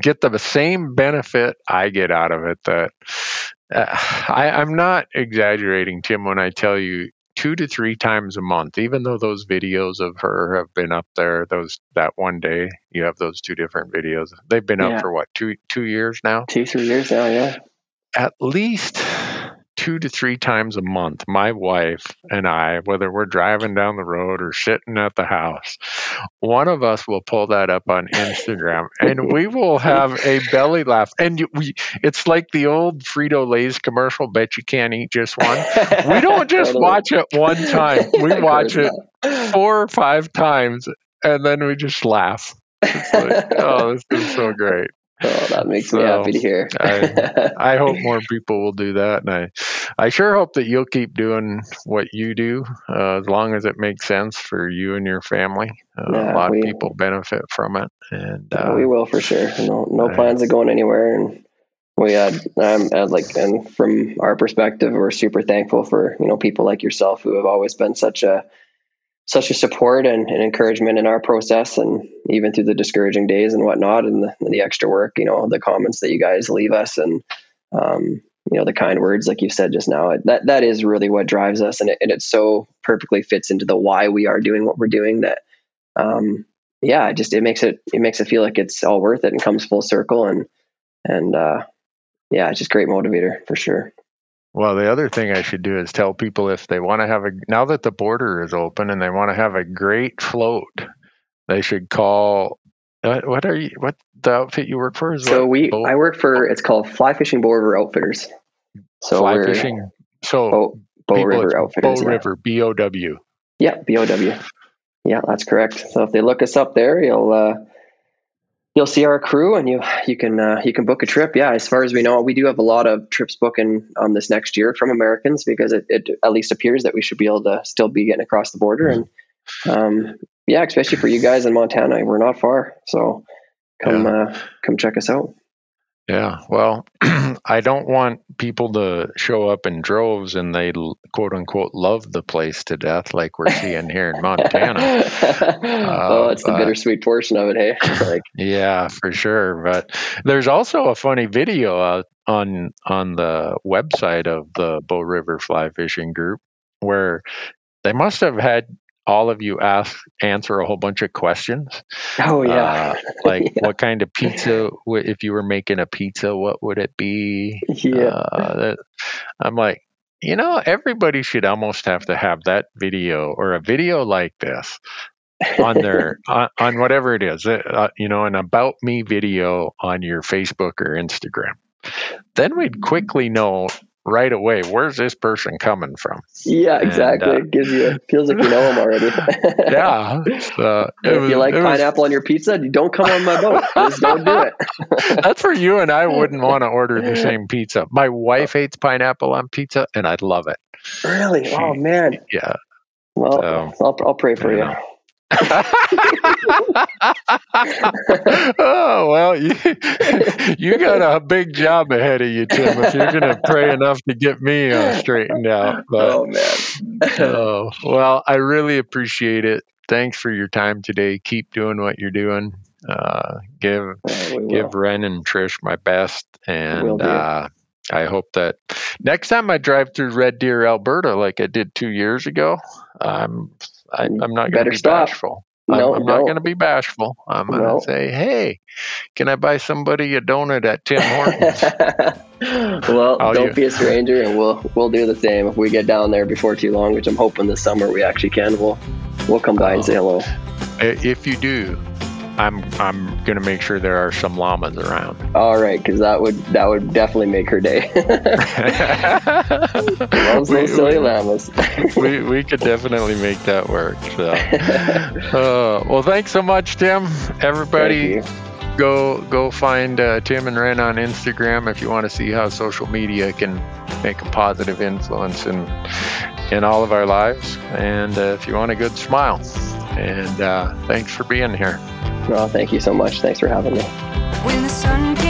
get the same benefit I get out of it. That uh, I, I'm not exaggerating, Tim, when I tell you two to three times a month. Even though those videos of her have been up there, those that one day you have those two different videos. They've been Yeah. up for what two two years now. Two, three years now, yeah. At least two to three times a month, my wife and I, whether we're driving down the road or sitting at the house, one of us will pull that up on Instagram and we will have a belly laugh. And we, it's like the old Frito Lay's commercial, bet you can't eat just one. We don't just Totally. watch it one time, we watch it four or five times and then we just laugh. It's like, oh, this is so great. Oh, that makes me happy to hear. I- I hope more people will do that, and I, I sure hope that you'll keep doing what you do uh, as long as it makes sense for you and your family. Uh, Yeah, a lot we- of people benefit from it, and Yeah, uh, we will for sure. No, no plans of going anywhere, and we had, um, had like, and from our perspective, we're super thankful for you know people like yourself who have always been such a such a support and, and encouragement in our process, and even through the discouraging days and whatnot, and the, the extra work. You know, the comments that you guys leave us, and um, you know the kind words, like you said just now. That that is really what drives us, and it, and it so perfectly fits into the why we are doing what we're doing. That um, yeah, it just it makes it it makes it feel like it's all worth it and comes full circle and and uh, yeah, it's just great motivator for sure. Well, the other thing I should do is tell people if they want to have a now that the border is open and they want to have a great float, they should call. What, what are you? What the outfit you work for is? So we Boat- I work for it's called Fly Fishing Bow River Outfitters. So fly fishing. So Bow, Bow people, River Outfitters. Bow yeah. River, B O W. Yeah, B O W. Yeah, that's correct. So if they look us up there, you'll uh, you'll see our crew, and you you can uh, you can book a trip. Yeah, as far as we know, we do have a lot of trips booking um, this next year from Americans because it, it at least appears that we should be able to still be getting across the border, and um, yeah, especially for you guys in Montana, we're not far, so come uh, come check us out. Yeah, well, I don't want people to show up in droves and they quote unquote love the place to death like we're seeing here in Montana. Uh, oh, it's the but- bittersweet portion of it, hey. Like, Yeah, for sure. But there's also a funny video out on on the website of the Bow River Fly Fishing Group where they must have had all of you ask answer a whole bunch of questions. oh yeah, Uh, like Yeah. what kind of pizza if you were making a pizza, what would it be? yeah. Uh, that, I'm like, you know, everybody should almost have to have that video or a video like this on their on, on whatever it is, uh, uh, you know, an about me video on your Facebook or Instagram. Then we'd quickly know right away where's this person coming from. Yeah, And, exactly. uh, it gives you feels like you know them already. Yeah, uh, if was- you like it was- pineapple on your pizza, don't come on my boat. Just don't do it. That's for you and I wouldn't want to order the same pizza. My wife hates pineapple on pizza, and I'd love it. Really? Oh man. Yeah. Well, So, I'll, I'll pray for you you. know. Oh well, you, you got a big job ahead of you, Tim. If you're going to pray enough to get me uh, straightened out, but Oh man. oh, well, I really appreciate it. Thanks for your time today. Keep doing what you're doing. Uh, give Uh, give Ren and Trish my best, and uh, I hope that next time I drive through Red Deer, Alberta, like I did two years ago, I'm I, mm, I'm not going to be stop. bashful. No, I'm, I'm not going to be bashful. I'm going to say, "Hey, can I buy somebody a donut at Tim Hortons?" well, I'll don't u- be a stranger, and we'll we'll do the same if we get down there before too long, which I'm hoping this summer we actually can. We'll we'll come by and oh. say hello. If you do, I'm I'm going to make sure there are some llamas around. All right, because that would that would definitely make her day. Loves We- those silly we- llamas. we we could definitely make that work. So, uh, well, thanks so much, Tim. Everybody, go go find uh, Tim and Ren on Instagram if you want to see how social media can make a positive influence in in all of our lives, and uh, if you want a good smile. And uh, thanks for being here. Well, thank you so much. Thanks for having me.